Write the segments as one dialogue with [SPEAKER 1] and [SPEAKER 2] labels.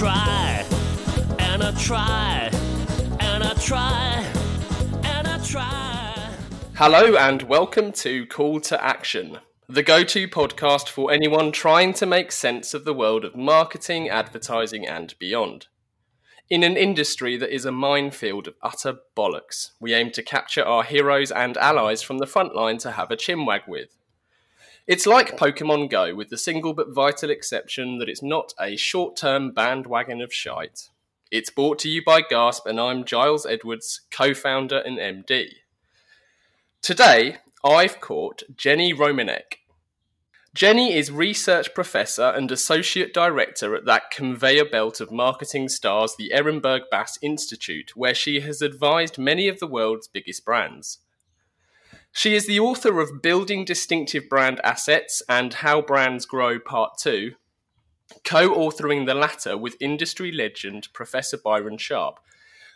[SPEAKER 1] try and I try and I try and I try.
[SPEAKER 2] Hello and welcome to Call to Action, the go to podcast for anyone trying to make sense of the world of marketing, advertising, and beyond. In an industry that is a minefield of utter bollocks, we aim to capture our heroes and allies from the front line to have a chinwag with. It's like Pokemon Go, with the single but vital exception that it's not a short term bandwagon of shite. It's brought to you by Gasp, and I'm Giles Edwards, co founder and MD. Today, I've caught Jenny Romaniuk. Jenny is research professor and associate director at that conveyor belt of marketing stars, the Ehrenberg Bass Institute, where she has advised many of the world's biggest brands. She is the author of Building Distinctive Brand Assets and How Brands Grow Part 2, co authoring the latter with industry legend Professor Byron Sharp,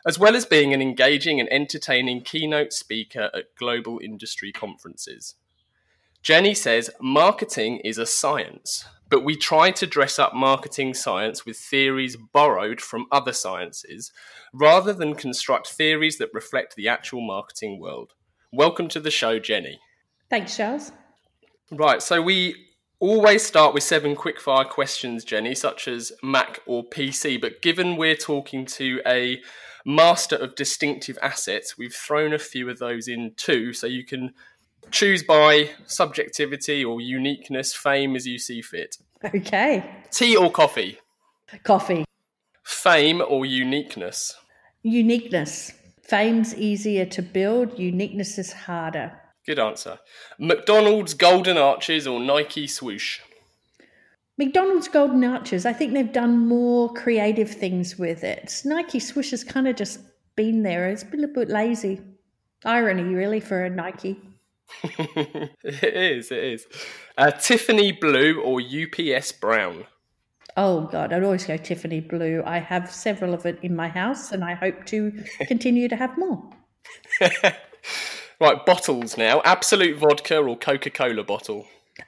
[SPEAKER 2] as well as being an engaging and entertaining keynote speaker at global industry conferences. Jenny says marketing is a science, but we try to dress up marketing science with theories borrowed from other sciences rather than construct theories that reflect the actual marketing world. Welcome to the show, Jenny.
[SPEAKER 3] Thanks, Giles.
[SPEAKER 2] Right, so we always start with seven quickfire questions, Jenny, such as Mac or PC, but given we're talking to a master of distinctive assets, we've thrown a few of those in too, so you can choose by subjectivity or uniqueness, fame as you see fit.
[SPEAKER 3] Okay.
[SPEAKER 2] Tea or coffee?
[SPEAKER 3] Coffee.
[SPEAKER 2] Fame or uniqueness?
[SPEAKER 3] Uniqueness. Fame's easier to build, uniqueness is harder.
[SPEAKER 2] Good answer. McDonald's Golden Arches or Nike Swoosh?
[SPEAKER 3] McDonald's Golden Arches, I think they've done more creative things with it. Nike Swoosh has kind of just been there. It's been a bit lazy. Irony, really, for a Nike.
[SPEAKER 2] it is, it is. Uh, Tiffany Blue or UPS Brown?
[SPEAKER 3] Oh God, I'd always go Tiffany Blue. I have several of it in my house, and I hope to continue to have more.
[SPEAKER 2] right, bottles now. Absolut vodka or Coca Cola bottle?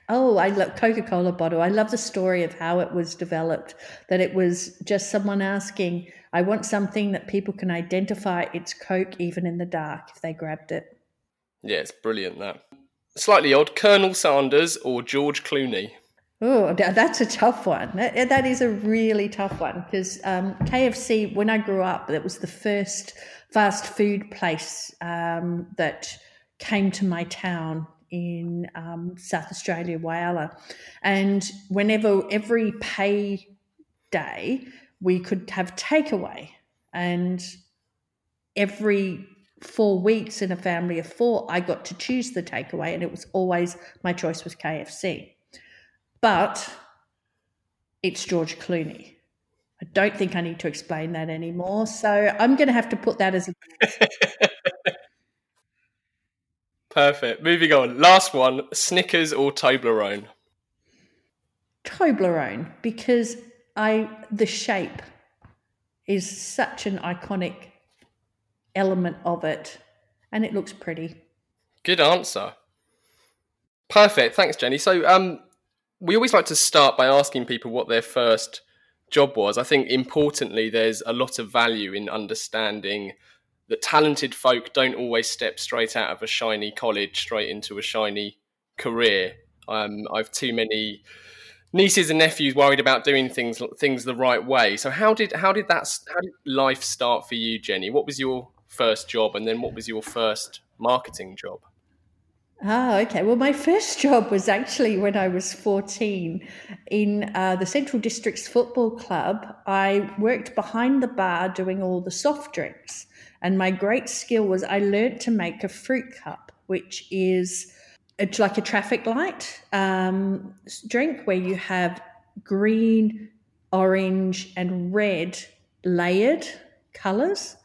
[SPEAKER 3] Oh, I love Coca Cola bottle. I love the story of how it was developed. That it was just someone asking, "I want something that people can identify. It's Coke, even in the dark." If they grabbed it.
[SPEAKER 2] Yeah, it's brilliant that. Slightly odd, Colonel Sanders or George Clooney?
[SPEAKER 3] Oh, that's a tough one. That, that is a really tough one because um, KFC, when I grew up, that was the first fast food place um, that came to my town in um, South Australia, Whyalla. And whenever, every pay day, we could have takeaway. And every four weeks in a family of four, I got to choose the takeaway, and it was always my choice was KFC. But it's George Clooney. I don't think I need to explain that anymore. So I'm going to have to put that as a.
[SPEAKER 2] Perfect. Moving on. Last one Snickers or Toblerone?
[SPEAKER 3] Toblerone, because I the shape is such an iconic element of it and it looks pretty.
[SPEAKER 2] Good answer. Perfect. Thanks, Jenny. So, um, we always like to start by asking people what their first job was. I think importantly, there's a lot of value in understanding that talented folk don't always step straight out of a shiny college straight into a shiny career. Um, I've too many nieces and nephews worried about doing things things the right way. So how did how did that how did life start for you, Jenny? What was your first job, and then what was your first marketing job?
[SPEAKER 3] Ah, okay. Well, my first job was actually when I was 14 in uh, the Central Districts Football Club. I worked behind the bar doing all the soft drinks. And my great skill was I learned to make a fruit cup, which is it's like a traffic light um, drink where you have green, orange, and red layered colors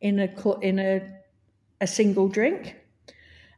[SPEAKER 3] in a in a a single drink.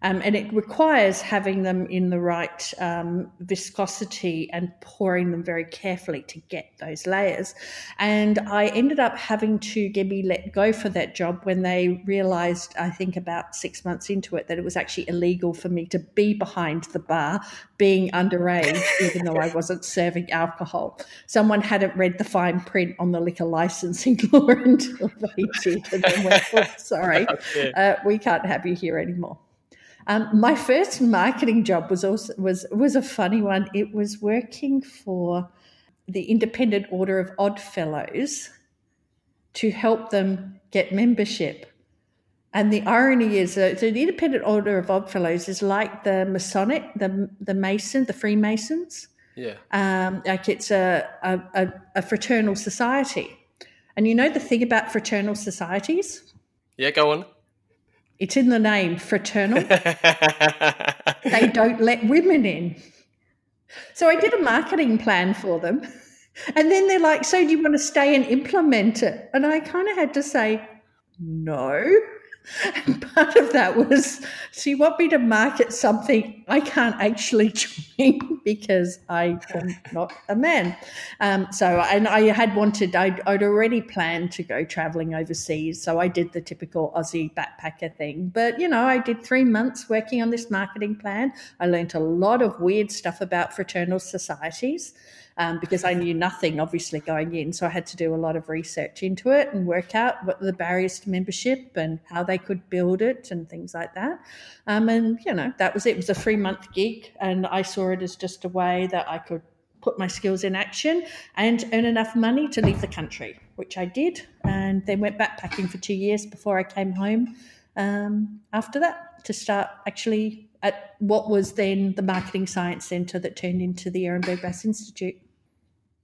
[SPEAKER 3] Um, and it requires having them in the right um, viscosity and pouring them very carefully to get those layers. And I ended up having to get me let go for that job when they realized, I think about six months into it, that it was actually illegal for me to be behind the bar being underage, even though I wasn't serving alcohol. Someone hadn't read the fine print on the liquor licensing law until they did, and then went, oh, sorry, uh, we can't have you here anymore. Um, my first marketing job was also was was a funny one. It was working for the Independent Order of Odd Fellows to help them get membership. And the irony is that so the Independent Order of Odd Fellows is like the Masonic, the the Mason, the Freemasons.
[SPEAKER 2] Yeah.
[SPEAKER 3] Um, like it's a, a, a fraternal society. And you know the thing about fraternal societies?
[SPEAKER 2] Yeah, go on.
[SPEAKER 3] It's in the name, fraternal. they don't let women in. So I did a marketing plan for them. And then they're like, So do you want to stay and implement it? And I kind of had to say, No. And part of that was, so you want me to market something I can't actually join because I am not a man. Um, so, and I had wanted, I'd, I'd already planned to go traveling overseas. So I did the typical Aussie backpacker thing. But, you know, I did three months working on this marketing plan. I learned a lot of weird stuff about fraternal societies um, because I knew nothing, obviously, going in. So I had to do a lot of research into it and work out what the barriers to membership and how they could build it and things like that. Um, and, you know, that was it. It was a three month gig. And I saw it as just a way that I could put my skills in action and earn enough money to leave the country, which I did. And then went backpacking for two years before I came home um, after that to start actually at what was then the Marketing Science Centre that turned into the Ehrenberg Bass Institute.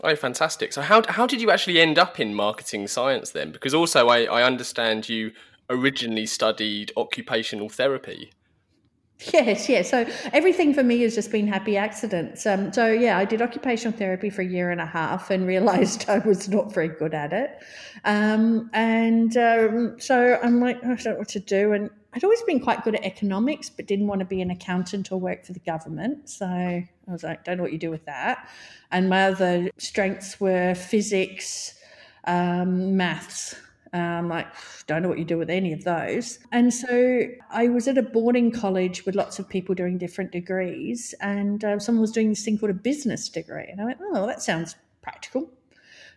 [SPEAKER 2] Oh, fantastic! So, how how did you actually end up in marketing science then? Because also, I, I understand you originally studied occupational therapy.
[SPEAKER 3] Yes, yes. So everything for me has just been happy accidents. Um, so yeah, I did occupational therapy for a year and a half and realized I was not very good at it. Um, and um, so I'm like, I don't know what to do. And I'd always been quite good at economics, but didn't want to be an accountant or work for the government. So I was like, don't know what you do with that. And my other strengths were physics, um, maths. Um, like, don't know what you do with any of those. And so I was at a boarding college with lots of people doing different degrees, and uh, someone was doing this thing called a business degree. And I went, oh, that sounds practical.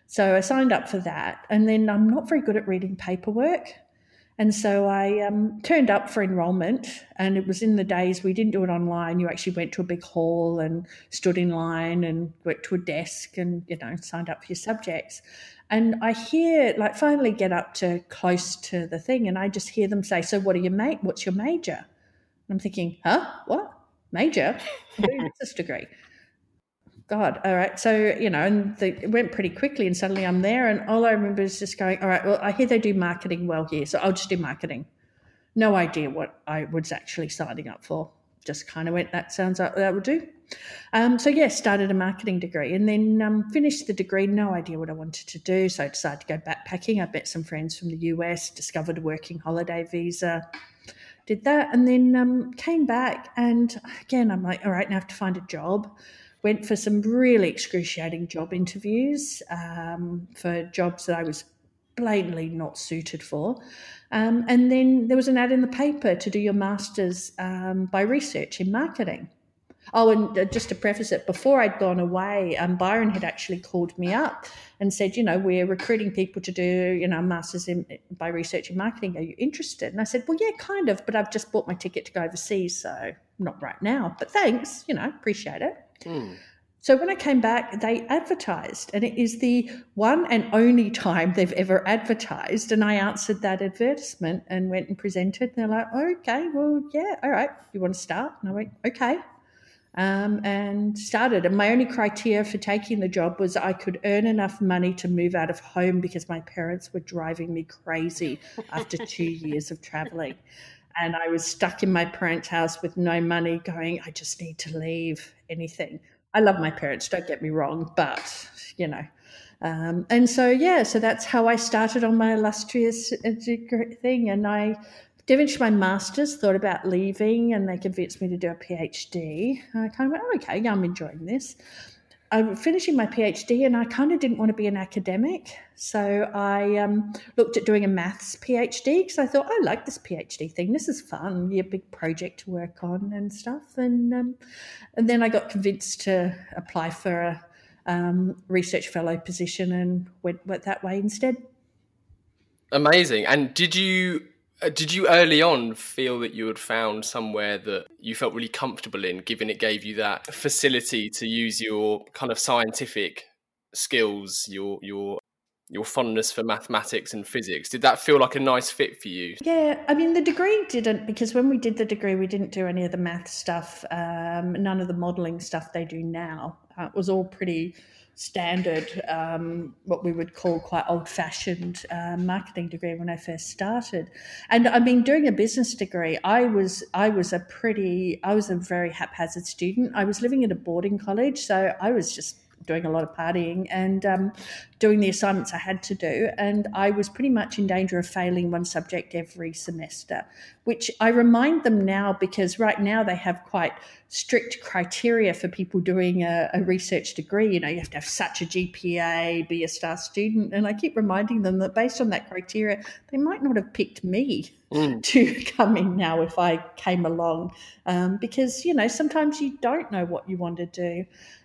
[SPEAKER 3] So I signed up for that. And then I'm not very good at reading paperwork. And so I um, turned up for enrolment, and it was in the days we didn't do it online. You actually went to a big hall and stood in line and went to a desk and you know signed up for your subjects. And I hear like finally get up to close to the thing, and I just hear them say, "So what are your mate? What's your major?" And I'm thinking, "Huh? What major? business degree." God, all right. So, you know, and the, it went pretty quickly, and suddenly I'm there. And all I remember is just going, all right, well, I hear they do marketing well here. So I'll just do marketing. No idea what I was actually signing up for. Just kind of went, that sounds like that would do. Um, so, yeah, started a marketing degree and then um, finished the degree. No idea what I wanted to do. So I decided to go backpacking. I met some friends from the US, discovered a working holiday visa, did that, and then um, came back. And again, I'm like, all right, now I have to find a job went for some really excruciating job interviews um, for jobs that I was blatantly not suited for. Um, and then there was an ad in the paper to do your master's um, by research in marketing. Oh, and uh, just to preface it, before I'd gone away, um, Byron had actually called me up and said, you know, we're recruiting people to do, you know, masters in by research in marketing. Are you interested? And I said, well, yeah, kind of, but I've just bought my ticket to go overseas, so not right now. But thanks, you know, appreciate it. Mm. So when I came back, they advertised, and it is the one and only time they've ever advertised. And I answered that advertisement and went and presented. And they're like, okay, well, yeah, all right, you want to start? And I went, okay. Um, and started. And my only criteria for taking the job was I could earn enough money to move out of home because my parents were driving me crazy after two years of traveling. And I was stuck in my parents' house with no money, going, I just need to leave anything. I love my parents, don't get me wrong, but you know. Um, and so, yeah, so that's how I started on my illustrious thing. And I finished my master's, thought about leaving, and they convinced me to do a PhD. I kind of went, oh, okay, yeah, I'm enjoying this. I'm finishing my PhD and I kind of didn't want to be an academic. So I um, looked at doing a maths PhD because I thought, I like this PhD thing. This is fun. A big project to work on and stuff. And, um, and then I got convinced to apply for a um, research fellow position and went, went that way instead.
[SPEAKER 2] Amazing. And did you did you early on feel that you had found somewhere that you felt really comfortable in, given it gave you that facility to use your kind of scientific skills, your your your fondness for mathematics and physics? Did that feel like a nice fit for you?
[SPEAKER 3] Yeah, I mean the degree didn't because when we did the degree, we didn't do any of the math stuff, um, none of the modelling stuff they do now. Uh, it was all pretty standard, um, what we would call quite old fashioned uh, marketing degree when I first started. And I mean, doing a business degree, I was I was a pretty I was a very haphazard student. I was living in a boarding college, so I was just doing a lot of partying and um, doing the assignments I had to do. And I was pretty much in danger of failing one subject every semester, which I remind them now because right now they have quite strict criteria for people doing a, a research degree. You know, you have to have such a GPA, be a star student. And I keep reminding them that based on that criteria, they might not have picked me mm. to come in now if I came along um, because, you know, sometimes you don't know what you want to do.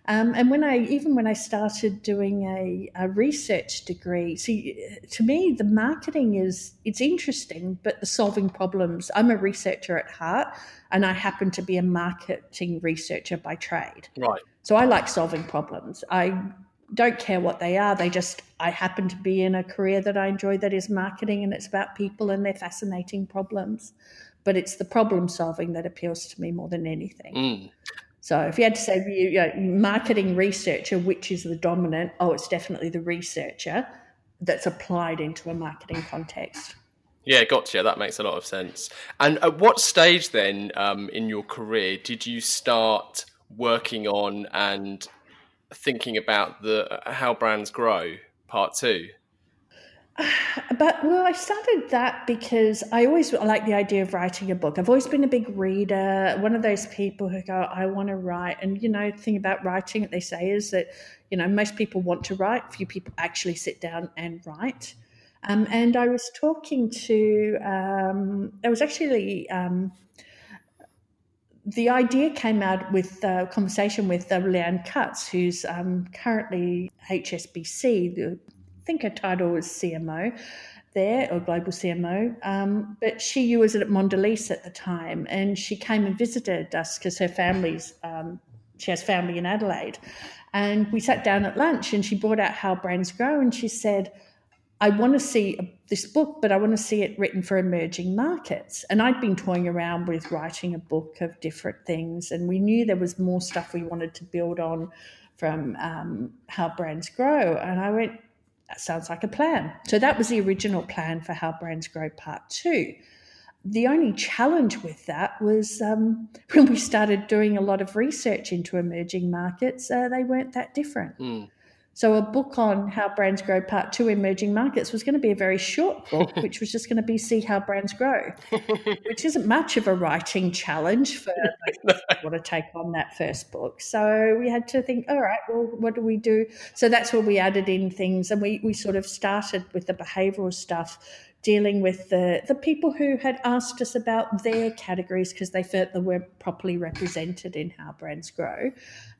[SPEAKER 3] Um, and when I even when I started doing a, a, research degree, see, to me the marketing is it's interesting, but the solving problems. I'm a researcher at heart, and I happen to be a marketing researcher by trade.
[SPEAKER 2] Right.
[SPEAKER 3] So I like solving problems. I don't care what they are. They just I happen to be in a career that I enjoy that is marketing, and it's about people and their fascinating problems. But it's the problem solving that appeals to me more than anything.
[SPEAKER 2] Mm.
[SPEAKER 3] So if you had to say you know, marketing researcher, which is the dominant, oh, it's definitely the researcher that's applied into a marketing context.
[SPEAKER 2] Yeah, gotcha. That makes a lot of sense. And at what stage then um, in your career did you start working on and thinking about the how brands grow part two?
[SPEAKER 3] but well, I started that because I always like the idea of writing a book. I've always been a big reader, one of those people who go, I want to write. And, you know, the thing about writing, they say is that, you know, most people want to write, few people actually sit down and write. Um, and I was talking to, um, I was actually, um, the idea came out with a conversation with uh, Leanne Cutts, who's um, currently HSBC, the think her title was CMO there or global CMO. Um, but she was at Mondelez at the time, and she came and visited us because her family's um, she has family in Adelaide, and we sat down at lunch, and she brought out How Brands Grow, and she said. I want to see this book, but I want to see it written for emerging markets. And I'd been toying around with writing a book of different things, and we knew there was more stuff we wanted to build on from um, how brands grow. And I went, that sounds like a plan. So that was the original plan for How Brands Grow Part Two. The only challenge with that was um, when we started doing a lot of research into emerging markets, uh, they weren't that different.
[SPEAKER 2] Mm.
[SPEAKER 3] So, a book on how brands grow, part two, emerging markets, was going to be a very short book, oh. which was just going to be see how brands grow, which isn't much of a writing challenge for people want to take on that first book. So, we had to think, all right, well, what do we do? So, that's where we added in things, and we, we sort of started with the behavioral stuff dealing with the, the people who had asked us about their categories because they felt they weren't properly represented in how brands grow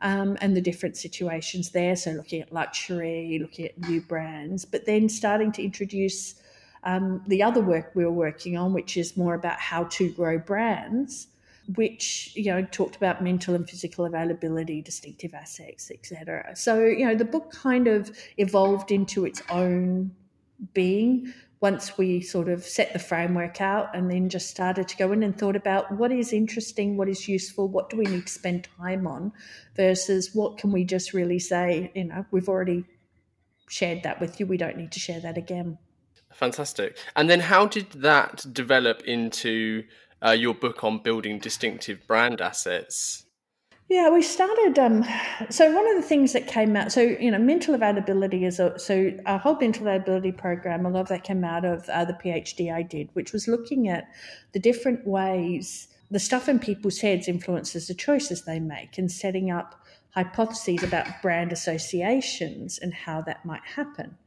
[SPEAKER 3] um, and the different situations there. So, looking at luxury, looking at new brands, but then starting to introduce um, the other work we were working on, which is more about how to grow brands which you know talked about mental and physical availability distinctive assets etc so you know the book kind of evolved into its own being once we sort of set the framework out and then just started to go in and thought about what is interesting, what is useful, what do we need to spend time on versus what can we just really say, you know, we've already shared that with you, we don't need to share that again.
[SPEAKER 2] Fantastic. And then how did that develop into uh, your book on building distinctive brand assets?
[SPEAKER 3] Yeah, we started. Um, so one of the things that came out, so you know, mental availability is a so our whole mental availability program. A lot of that came out of uh, the PhD I did, which was looking at the different ways the stuff in people's heads influences the choices they make, and setting up hypotheses about brand associations and how that might happen,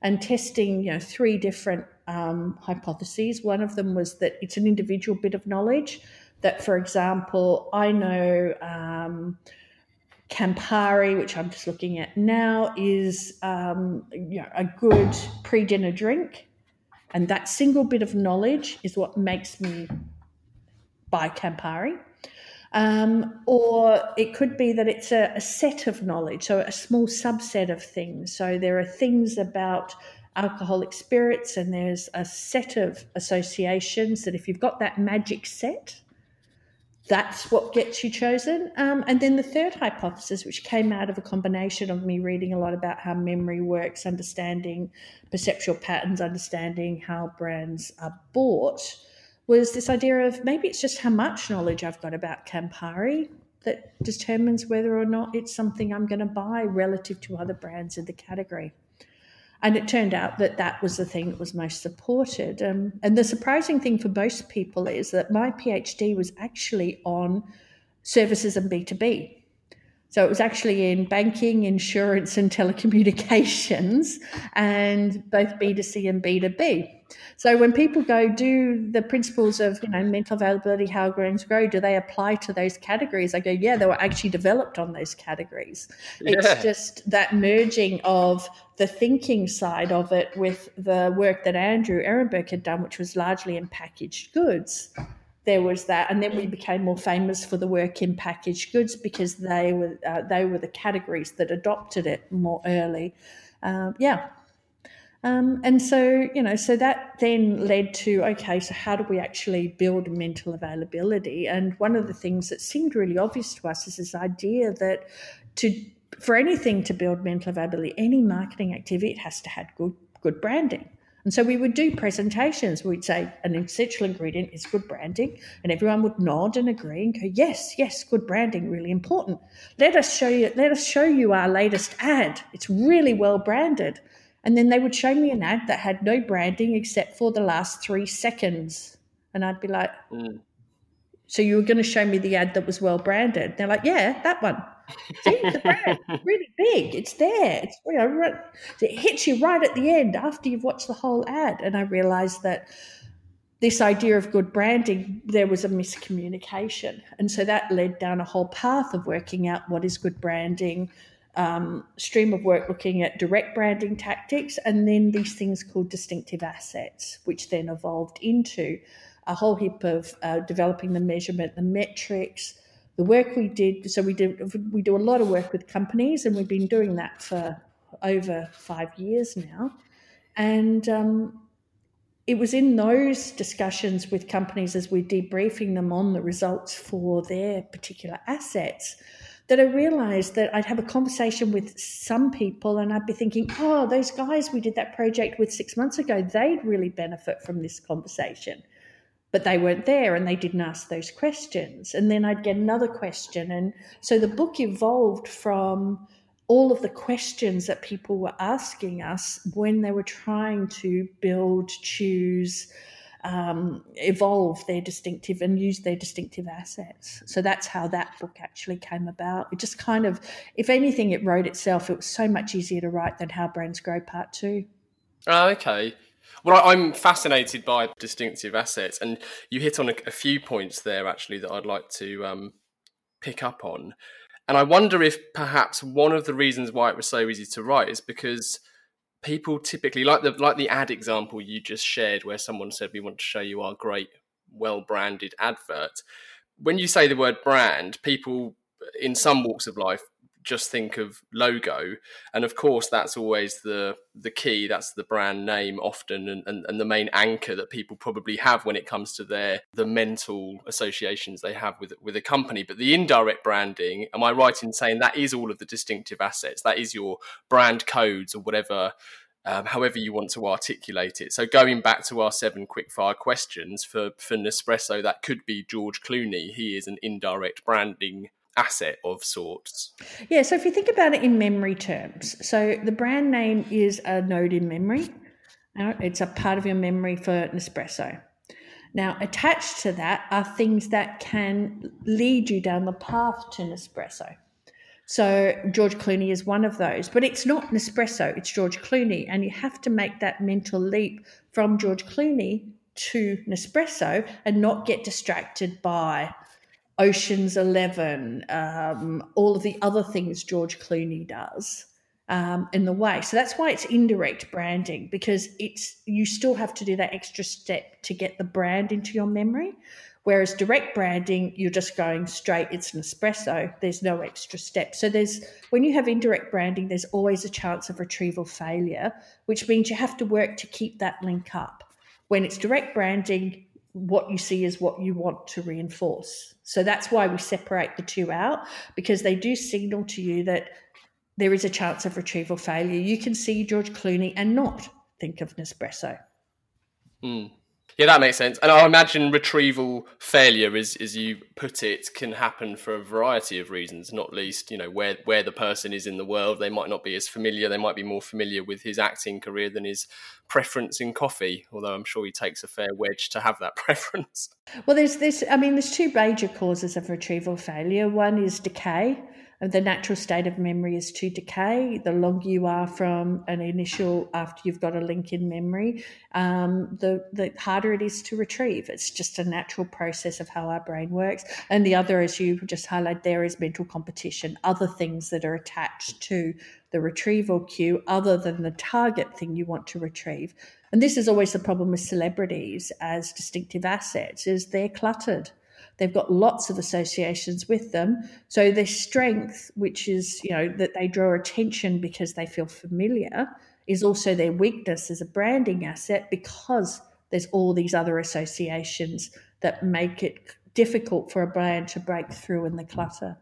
[SPEAKER 3] and testing you know three different um, hypotheses. One of them was that it's an individual bit of knowledge that, for example, I know um, Campari, which I'm just looking at now, is um, you know, a good pre dinner drink. And that single bit of knowledge is what makes me buy Campari. Um, or it could be that it's a, a, set of knowledge, so a small subset of things. So there are things about alcoholic spirits, and there's a set of associations that if you've got that magic set, that's what gets you chosen. Um, and then the third hypothesis, which came out of a combination of me reading a lot about how memory works, understanding perceptual patterns, understanding how brands are bought, was this idea of maybe it's just how much knowledge I've got about Campari that determines whether or not it's something I'm going to buy relative to other brands in the category. And it turned out that that was the thing that was most supported. Um, and the surprising thing for most people is that my PhD was actually on services and B2B. So it was actually in banking, insurance, and telecommunications, and both B2C and B2B. So when people go, do the principles of you know mental availability, how brands grow, do they apply to those categories? I go, yeah, they were actually developed on those categories. Yeah. It's just that merging of the thinking side of it with the work that Andrew Ehrenberg had done, which was largely in packaged goods. There was that, and then we became more famous for the work in packaged goods because they were uh, they were the categories that adopted it more early. Uh, yeah, um, and so, you know, so that then led to okay, so how do we actually build mental availability? And one of the things that seemed really obvious to us is this idea that to for anything to build mental availability, any marketing activity, it has to have good good branding. And so we would do presentations. We'd say an essential ingredient is good branding, and everyone would nod and agree and go, "Yes, yes, good branding, really important. Let us show you. Let us show you our latest ad. It's really well branded." And then they would show me an ad that had no branding except for the last three seconds. And I'd be like, mm. So you were going to show me the ad that was well branded? They're like, Yeah, that one. See, brand, really big. It's there. It's you know, it hits you right at the end after you've watched the whole ad. And I realized that this idea of good branding, there was a miscommunication. And so that led down a whole path of working out what is good branding, um, stream of work looking at direct branding tactics and then these things called distinctive assets, which then evolved into a whole heap of uh, developing the measurement, the metrics, the work we did. So we did we do a lot of work with companies, and we've been doing that for over five years now, and. Um, it was in those discussions with companies as we're debriefing them on the results for their particular assets that I realized that I'd have a conversation with some people and I'd be thinking, oh, those guys we did that project with six months ago, they'd really benefit from this conversation. But they weren't there and they didn't ask those questions. And then I'd get another question. And so the book evolved from all of the questions that people were asking us when they were trying to build, choose, um, evolve their distinctive and use their distinctive assets. So that's how that book actually came about. It just kind of, if anything, it wrote itself. It was so much easier to write than How Brands Grow Part Two.
[SPEAKER 2] Oh, okay. Well, I'm fascinated by distinctive assets, and you hit on a, a few points there actually that I'd like to um, pick up on. And I wonder if perhaps one of the reasons why it was so easy to write is because people typically like the like the ad example you just shared where someone said we want to show you our great well branded advert when you say the word brand people in some walks of life just think of logo and of course that's always the the key that's the brand name often and, and, and, the main anchor that people probably have when it comes to their the mental associations they have with with a company but the indirect branding am i right in saying that is all of the distinctive assets that is your brand codes or whatever um, however you want to articulate it. So going back to our seven quickfire questions for for Nespresso, that could be George Clooney. He is an indirect branding asset of sorts.
[SPEAKER 3] Yeah, so if you think about it in memory terms, so the brand name is a node in memory. It's a part of your memory for Nespresso. Now, attached to that are things that can lead you down the path to Nespresso. So, George Clooney is one of those, but it's not Nespresso, it's George Clooney. And you have to make that mental leap from George Clooney to Nespresso and not get distracted by Ocean's Eleven, um, all of the other things George Clooney does um, in the way. So that's why it's indirect branding because it's you still have to do that extra step to get the brand into your memory. Whereas direct branding, you're just going straight, it's Nespresso, there's no extra step. So there's when you have indirect branding, there's always a chance of retrieval failure, which means you have to work to keep that link up. When it's direct branding, what you see is what you want to reinforce. So that's why we separate the two out because they do signal to you that there is a chance of retrieval failure. You can see George Clooney and not think of Nespresso.
[SPEAKER 2] Mm. Yeah, that makes sense. And I imagine retrieval failure, as as you put it, can happen for a variety of reasons. Not least, you know, where where the person is in the world. They might not be as familiar. They might be more familiar with his acting career than his preference in coffee. Although I'm sure he takes a fair wedge to have that preference.
[SPEAKER 3] Well, there's this. I mean, there's two major causes of retrieval failure. One is decay the natural state of memory is to decay. The longer you are from an initial, after you've got a link in memory, um, the, the harder it is to retrieve. It's just a natural process of how our brain works. And the other, as you just highlighted there, is mental competition, other things that are attached to the retrieval cue other than the target thing you want to retrieve. And this is always the problem with celebrities as distinctive assets is they're cluttered They've got lots of associations with them. So their strength, which is, you know, that they draw attention because they feel familiar, is also their weakness as a branding asset because there's all these other associations that make it difficult for a brand to break through in the clutter.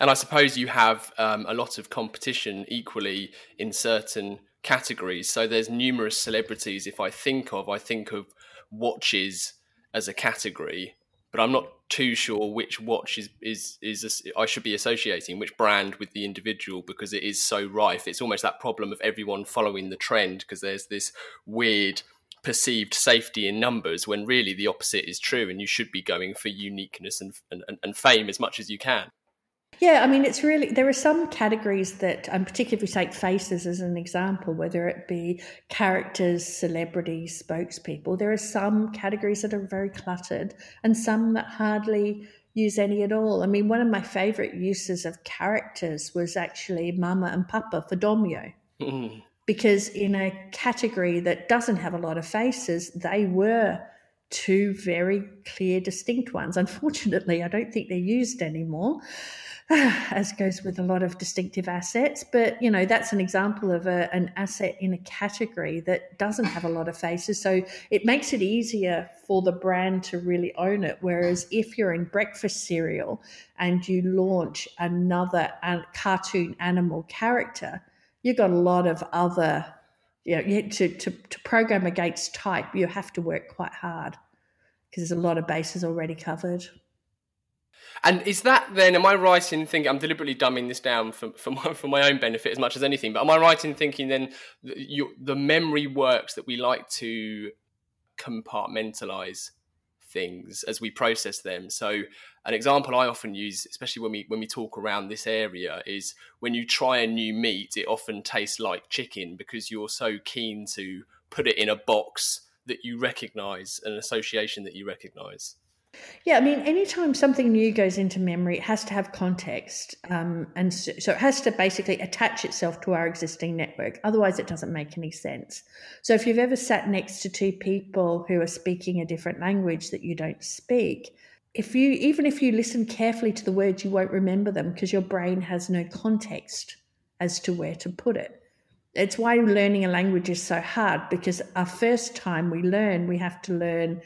[SPEAKER 2] And I suppose you have um, a lot of competition equally in certain categories. So there's numerous celebrities. If I think of, I think of watches as a category, but I'm not too sure which watch is is is I should be associating which brand with the individual because it is so rife. It's almost that problem of everyone following the trend because there's this weird perceived safety in numbers when really the opposite is true and you should be going for uniqueness and, and, and fame as much as you can.
[SPEAKER 3] Yeah, I mean, it's really, there are some categories that, and particularly if we take faces as an example, whether it be characters, celebrities, spokespeople, there are some categories that are very cluttered and some that hardly use any at all. I mean, one of my favorite uses of characters was actually Mama and Papa for Dolmio. Mm. Because in a category that doesn't have a lot of faces, they were two very clear, distinct ones. Unfortunately, I don't think they're used anymore. as goes with a lot of distinctive assets. But you know, that's an example of a, an asset in a category that doesn't have a lot of faces. So it makes it easier for the brand to really own it. Whereas if you're in breakfast cereal and you launch another cartoon animal character, you've got a lot of other. You know, to, to, to program against type, you have to work quite hard because there's a lot of bases already covered.
[SPEAKER 2] And is that then? Am I right in thinking? I'm deliberately dumbing this down for for my, for my own benefit as much as anything. But am I right in thinking then you, the memory works that we like to compartmentalize things as we process them? So an example I often use, especially when we when we talk around this area, is when you try a new meat, it often tastes like chicken because you're so keen to put it in a box that you recognize, an association that you recognize.
[SPEAKER 3] Yeah, I mean, anytime something new goes into memory, it has to have context. Um, and so, so, it has to basically attach itself to our existing network. Otherwise, it doesn't make any sense. So, if you've ever sat next to two people who are speaking a different language that you don't speak, if you even if you listen carefully to the words, you won't remember them because your brain has no context as to where to put it. It's why learning a language is so hard because our first time we learn, we have to learn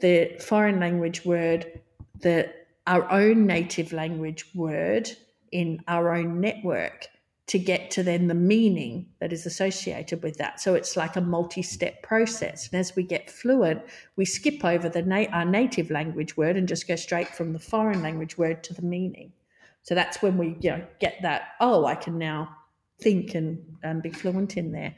[SPEAKER 3] the foreign language word, the our own native language word in our own network. to get to then the meaning that is associated with that. So it's like a multi step process. And as we get fluent, we skip over the na- our native language word and just go straight from the foreign language word to the meaning. So that's when we you know, get that, oh, I can now think and, and be fluent in there.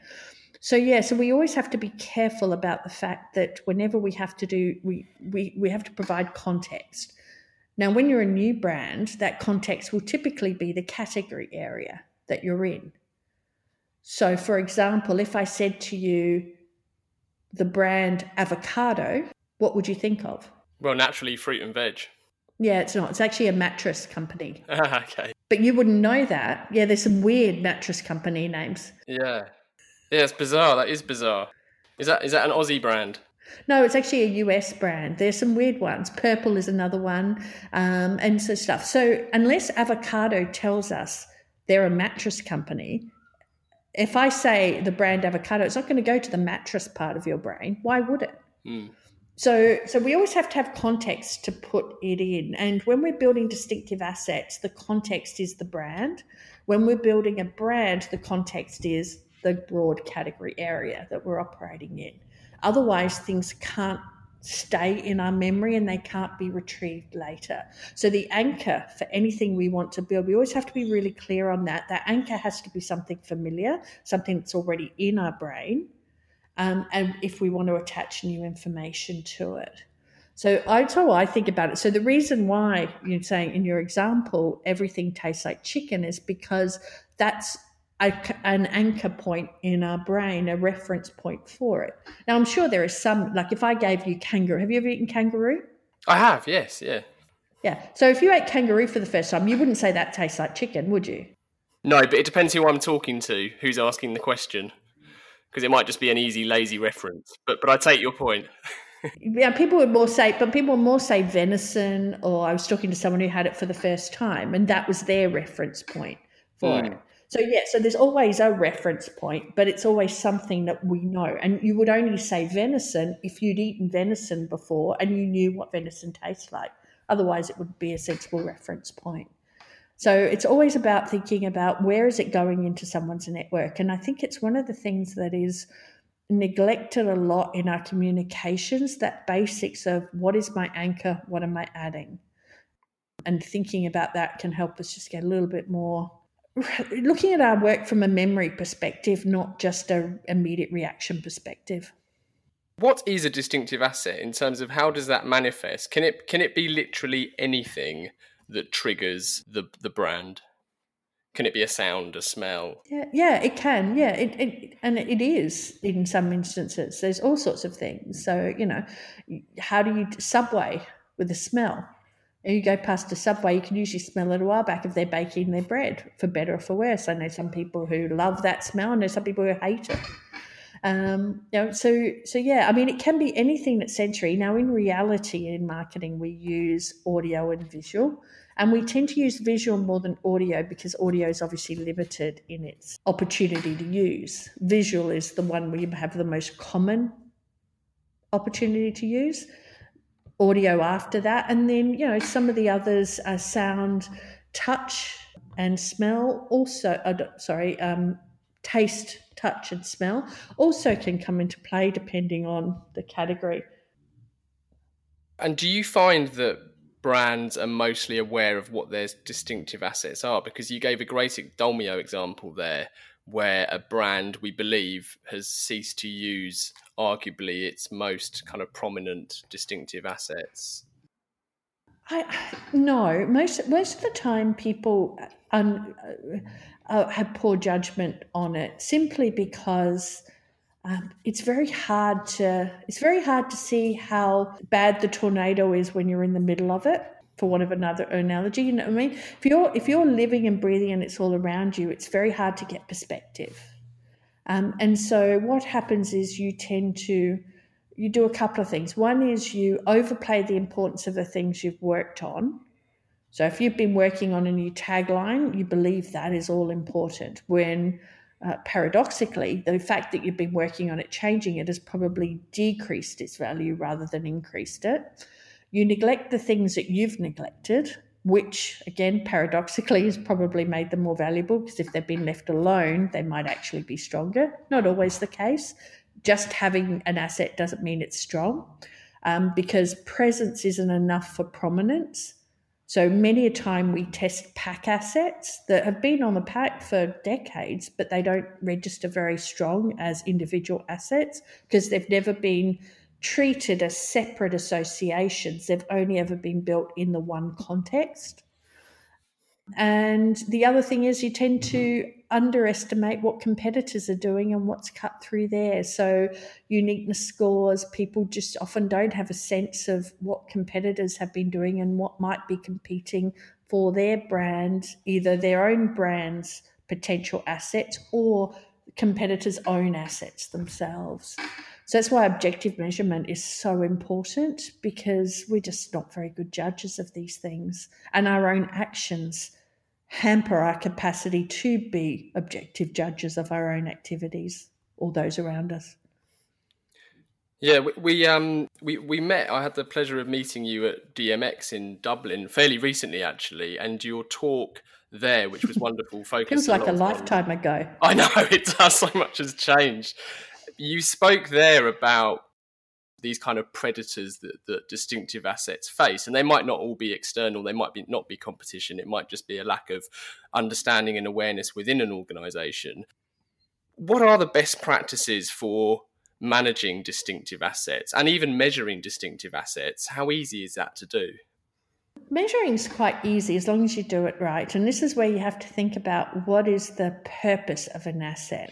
[SPEAKER 3] So yeah, so we always have to be careful about the fact that whenever we have to do, we, we, we have to provide context. Now, when you're a new brand, that context will typically be the category area that you're in. So, for example, if I said to you the brand avocado, what would you think of?
[SPEAKER 2] Well, naturally, fruit and veg.
[SPEAKER 3] Yeah, it's not. It's actually a mattress company.
[SPEAKER 2] okay.
[SPEAKER 3] But you wouldn't know that. Yeah, there's some weird mattress company names.
[SPEAKER 2] Yeah. Yeah, it's bizarre. That is bizarre. Is that is that an Aussie brand?
[SPEAKER 3] No, it's actually a US brand. There's some weird ones. Purple is another one, um, and so stuff. So unless avocado tells us they're a mattress company. If I say the brand avocado, it's not going to go to the mattress part of your brain. Why would it?
[SPEAKER 2] Mm.
[SPEAKER 3] So, so we always have to have context to put it in. And when we're building distinctive assets, the context is the brand. When we're building a brand, the context is the broad category area that we're operating in. Otherwise, things can't stay in our memory and they can't be retrieved later. So, the anchor for anything we want to build, we always have to be really clear on that. That anchor has to be something familiar, something that's already in our brain, um, and if we want to attach new information to it. So that's how I think about it. So the reason why you're saying in your example everything tastes like chicken is because that's a, an anchor point in our brain, a reference point for it. Now, I'm sure there is some, like if I gave you kangaroo, have you ever eaten kangaroo?
[SPEAKER 2] I have, yes, yeah.
[SPEAKER 3] Yeah. So if you ate kangaroo for the first time, you wouldn't say that tastes like chicken, would you?
[SPEAKER 2] No, but it depends who I'm talking to, who's asking the question, because it might just be an easy, lazy reference. But but I take your point.
[SPEAKER 3] yeah, people would more say, but people would more say venison, or I was talking to someone who had it for the first time, and that was their reference point for mm. it. So yeah, so there's always a reference point, but it's always something that we know. And you would only say venison if you'd eaten venison before and you knew what venison tastes like. Otherwise, it would be a sensible reference point. So it's always about thinking about where is it going into someone's network. And I think it's one of the things that is neglected a lot in our communications that basics of what is my anchor, what am I adding? And thinking about that can help us just get a little bit more looking at our work from a memory perspective, not just a immediate reaction perspective.
[SPEAKER 2] What is a distinctive asset in terms of how does that manifest? Can it can it be literally anything that triggers the the brand? Can it be a sound, a smell?
[SPEAKER 3] Yeah, yeah, it can. Yeah, it, it and it is in some instances. There's all sorts of things. So you know, how do you subway with a smell? You go past a subway, you can usually smell it a while back if they're baking their bread, for better or for worse. I know some people who love that smell, I know some people who hate it. Um, you know, so so yeah, I mean, it can be anything that's sensory. Now, in reality, in marketing, we use audio and visual, and we tend to use visual more than audio because audio is obviously limited in its opportunity to use. Visual is the one we have the most common opportunity to use audio after that. And then, you know, some of the others are sound, touch, and smell. Also, uh, sorry, um, taste, touch, and smell also can come into play depending on the category.
[SPEAKER 2] And do you find that brands are mostly aware of what their distinctive assets are? Because you gave a great Dolmio example there, where a brand we believe has ceased to use arguably its most kind of prominent distinctive assets?
[SPEAKER 3] I no most most of the time people um, uh, have poor judgment on it simply because um, it's very hard to it's very hard to see how bad the tornado is when you're in the middle of it for want of another analogy you know what i mean if you're if you're living and breathing and it's all around you it's very hard to get perspective um, and so what happens is you tend to you do a couple of things. One is you overplay the importance of the things you've worked on. So if you've been working on a new tagline, you believe that is all important. When uh, paradoxically, the fact that you've been working on it, changing it, has probably decreased its value rather than increased it. You neglect the things that you've neglected which again paradoxically has probably made them more valuable because if they've been left alone they might actually be stronger. Not always the case. Just having an asset doesn't mean it's strong um, because presence isn't enough for prominence. So many a time we test pack assets that have been on the pack for decades but they don't register very strong as individual assets because they've never been treated as separate associations. They've only ever been built in the one context. And the other thing is, you tend to mm-hmm. underestimate what competitors are doing and what's cut through there. So, uniqueness scores, people just often don't have a sense of what competitors have been doing and what might be competing for their brand, either their own brand's potential assets or competitors' own assets themselves. So that's why objective measurement is so important because we're just not very good judges of these things. And our own actions hamper our capacity to be objective judges of our own activities or those around us.
[SPEAKER 2] Yeah, we, we um we we met. I had the pleasure of meeting you at DMX in Dublin fairly recently, actually, and your talk there, which was wonderful. Focused
[SPEAKER 3] Feels like a, a lifetime on... ago.
[SPEAKER 2] I know it does. So much has changed you spoke there about these kind of predators that, that distinctive assets face and they might not all be external they might be not be competition it might just be a lack of understanding and awareness within an organization what are the best practices for managing distinctive assets and even measuring distinctive assets how easy is that to do
[SPEAKER 3] Measuring is quite easy as long as you do it right. And this is where you have to think about what is the purpose of an asset.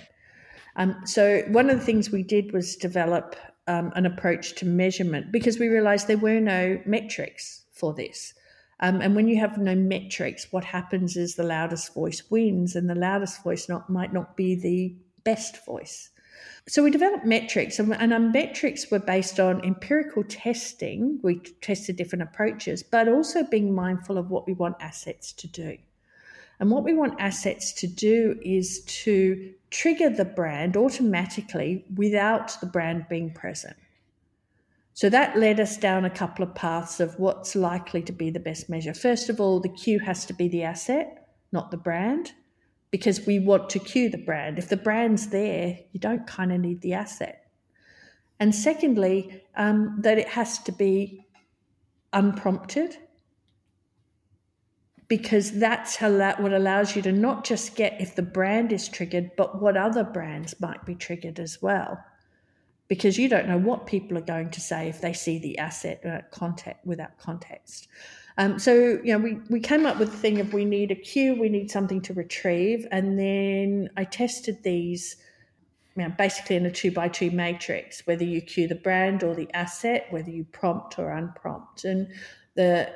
[SPEAKER 3] Um, so one of the things we did was develop um, an approach to measurement because we realized there were no metrics for this. Um, and when you have no metrics, what happens is the loudest voice wins, and the loudest voice not, might not be the best voice. So we developed metrics, and, and our metrics were based on empirical testing. We tested different approaches, but also being mindful of what we want assets to do. And what we want assets to do is to trigger the brand automatically without the brand being present. So that led us down a couple of paths of what's likely to be the best measure. First of all, the cue has to be the asset, not the brand, because we want to cue the brand. If the brand's there, you don't kind of need the asset. And secondly, um, that it has to be unprompted because that's how that what allows you to not just get if the brand is triggered, but what other brands might be triggered as well. Because you don't know what people are going to say if they see the asset without context. Without context. Um, so you know, we we came up with the thing of we need a cue, we need something to retrieve, and then I tested these. You know, basically in a two by two matrix, whether you cue the brand or the asset, whether you prompt or unprompt. And the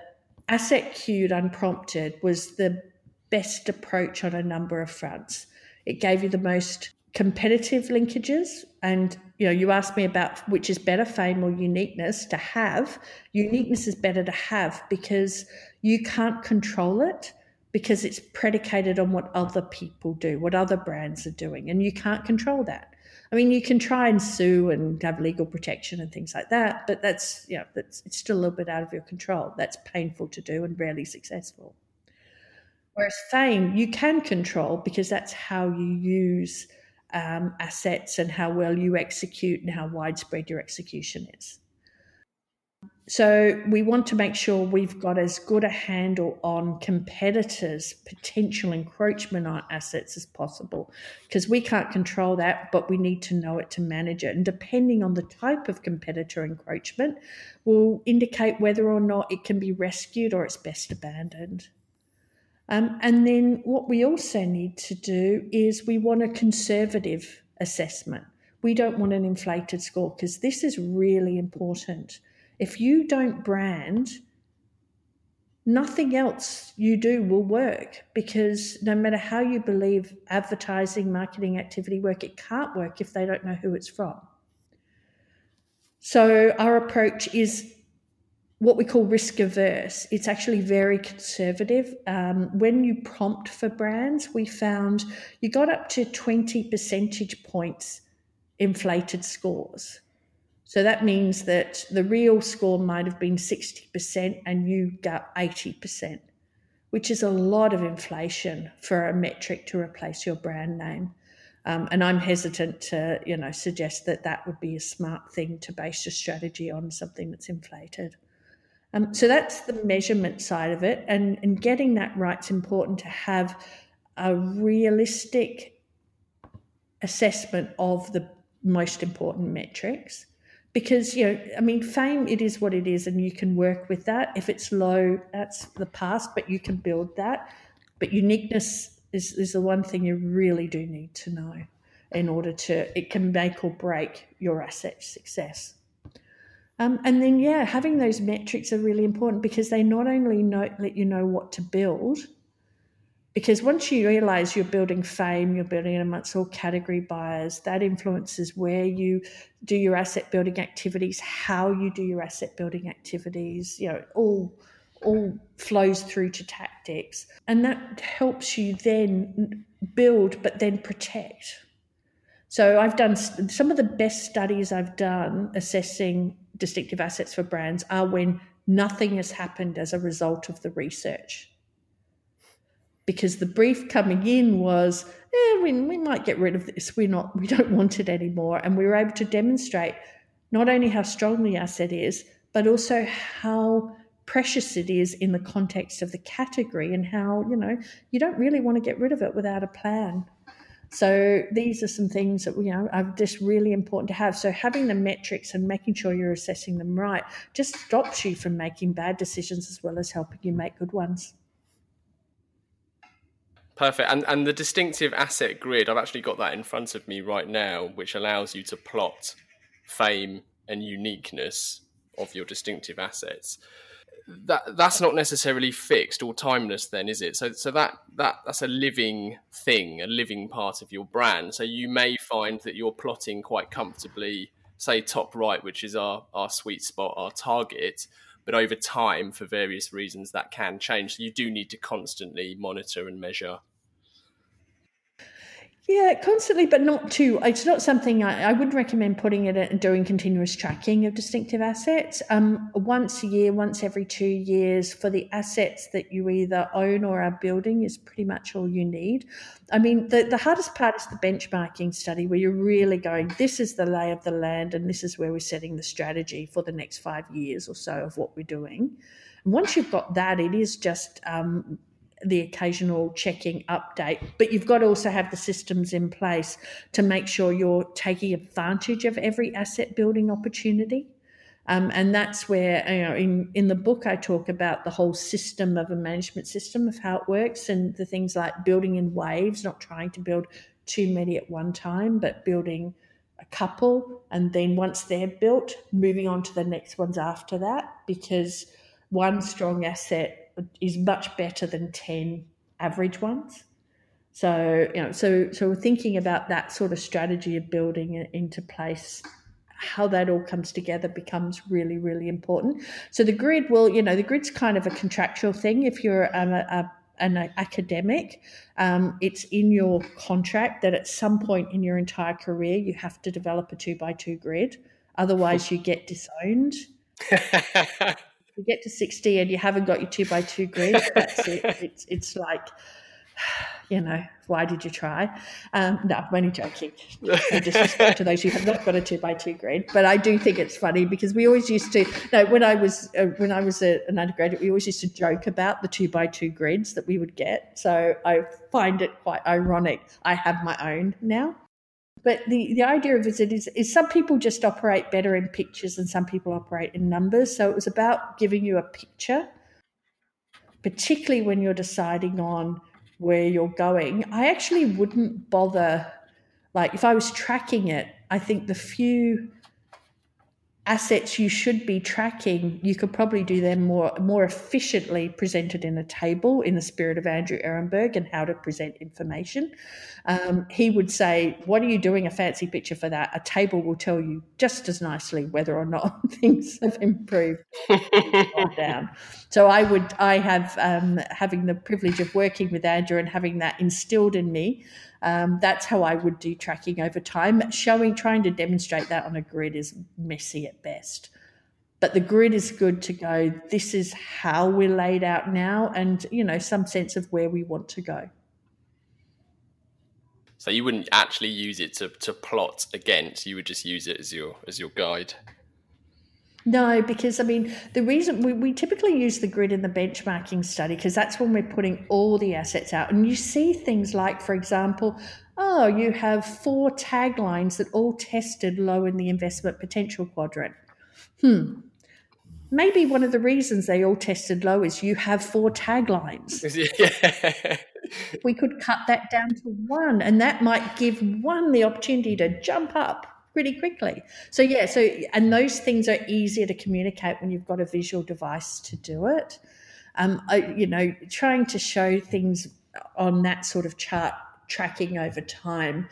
[SPEAKER 3] asset cued unprompted was the best approach on a number of fronts. It gave you the most competitive linkages and you know you asked me about which is better fame or uniqueness to have uniqueness is better to have because you can't control it because it's predicated on what other people do what other brands are doing and you can't control that I mean, you can try and sue and have legal protection and things like that, but that's you know that's it's still a little bit out of your control. That's painful to do and rarely successful. Whereas fame, you can control because that's how you use um, assets and how well you execute and how widespread your execution is. So we want to make sure we've got as good a handle on competitors' potential encroachment on assets as possible because we can't control that, but we need to know it to manage it. And depending on the type of competitor encroachment, will indicate whether or not it can be rescued or it's best abandoned. Um, and then what we also need to do is we want a conservative assessment. We don't want an inflated score because this is really important if you don't brand, nothing else you do will work because no matter how you believe advertising, marketing activity work, it can't work if they don't know who it's from. So, our approach is what we call risk averse. It's actually very conservative. Um, when you prompt for brands, we found you got up to 20 percentage points inflated scores. So that means that the real score might have been 60% and you got 80%. which is a lot of inflation for a metric to replace your brand name. Um, and I'm hesitant to, you know, suggest that that would be a smart thing to base your strategy on something that's inflated. Um, so that's the measurement side of it, and and getting that right is important to have a realistic assessment of the most important metrics because you know i mean fame it is what it is and you can work with that. If it's low that's the past but you can build that. But uniqueness is, is the one thing you really do need to know in order to it can make or break your asset success. Um, and then yeah having those metrics are really important because they not only know, let you know what to build because once you realize you're building fame, you're building it amongst all category buyers, that influences where you do your asset building activities, how you do your asset building activities, you know, all all flows through to tactics. And that helps you then build but then protect. So I've done some of the best studies I've done assessing distinctive assets for brands are when nothing has happened as a result of the research because the brief coming in was, eh, we, we might get rid of this. We're not, we don't want it anymore. And we were able to demonstrate not only how strong the asset is, but also how precious it is in the context of the category and how, you know, you don't really want to get rid of it without a plan. So these are some things that you know are just really important to have. So having the metrics and making sure you're assessing them right just stops you from making bad decisions as well as helping you make good ones.
[SPEAKER 2] Perfect. And and the distinctive asset grid, I've actually got that in front of me right now, which allows you to plot fame and uniqueness of your distinctive assets. That that's not necessarily fixed or timeless then, is it? So so that that that's a living thing, a living part of your brand. So you may find that you're plotting quite comfortably, say top right, which is our, our sweet spot, our target, but over time for various reasons that can change so you do need to constantly monitor and measure
[SPEAKER 3] yeah, constantly, but not too. It's not something I, I would recommend putting it and doing continuous tracking of distinctive assets. Um, once a year, once every two years for the assets that you either own or are building is pretty much all you need. I mean, the, the hardest part is the benchmarking study where you're really going, this is the lay of the land and this is where we're setting the strategy for the next five years or so of what we're doing. And once you've got that, it is just um, the occasional checking update, but you've got to also have the systems in place to make sure you're taking advantage of every asset building opportunity. Um, and that's where you know in, in the book I talk about the whole system of a management system of how it works and the things like building in waves, not trying to build too many at one time, but building a couple and then once they're built, moving on to the next ones after that because one strong asset is much better than 10 average ones. So, you know, so so thinking about that sort of strategy of building it into place, how that all comes together becomes really, really important. So the grid will, you know, the grid's kind of a contractual thing. If you're um, a, a an academic, um, it's in your contract that at some point in your entire career you have to develop a two by two grid. Otherwise, you get disowned. you get to 60 and you haven't got your two by two grid, that's it. It's, it's like, you know, why did you try? Um, no, I'm only joking. No disrespect to those who have not got a two by two grid, but I do think it's funny because we always used to. No, when I was uh, when I was a, an undergraduate, we always used to joke about the two by two grids that we would get. So I find it quite ironic. I have my own now. But the, the idea of it is, is some people just operate better in pictures and some people operate in numbers. So it was about giving you a picture, particularly when you're deciding on where you're going. I actually wouldn't bother, like if I was tracking it, I think the few assets you should be tracking, you could probably do them more more efficiently presented in a table in the spirit of Andrew Ehrenberg and how to present information. Um, he would say, "What are you doing a fancy picture for that?" A table will tell you just as nicely whether or not things have improved or down. So I would, I have um, having the privilege of working with Andrew and having that instilled in me. Um, that's how I would do tracking over time. Showing, trying to demonstrate that on a grid is messy at best. but the grid is good to go this is how we're laid out now and you know some sense of where we want to go
[SPEAKER 2] so you wouldn't actually use it to, to plot against you would just use it as your as your guide
[SPEAKER 3] no, because I mean, the reason we, we typically use the grid in the benchmarking study because that's when we're putting all the assets out. And you see things like, for example, oh, you have four taglines that all tested low in the investment potential quadrant. Hmm. Maybe one of the reasons they all tested low is you have four taglines. Yeah. we could cut that down to one, and that might give one the opportunity to jump up pretty quickly. So yeah, so and those things are easier to communicate when you've got a visual device to do it. Um, I, you know, trying to show things on that sort of chart tracking over time,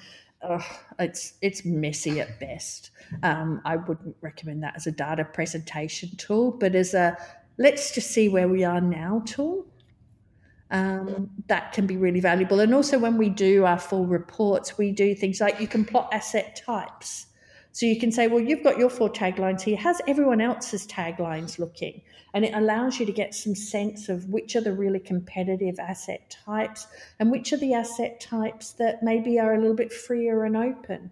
[SPEAKER 3] it's it's messy at best. Um, I wouldn't recommend that as a data presentation tool, but as a let's just see where we are now tool um, that can be really valuable. And also, when we do our full reports, we do things like you can plot asset types. So you can say, well, you've got your four taglines here. How's everyone else's taglines looking? And it allows you to get some sense of which are the really competitive asset types and which are the asset types that maybe are a little bit freer and open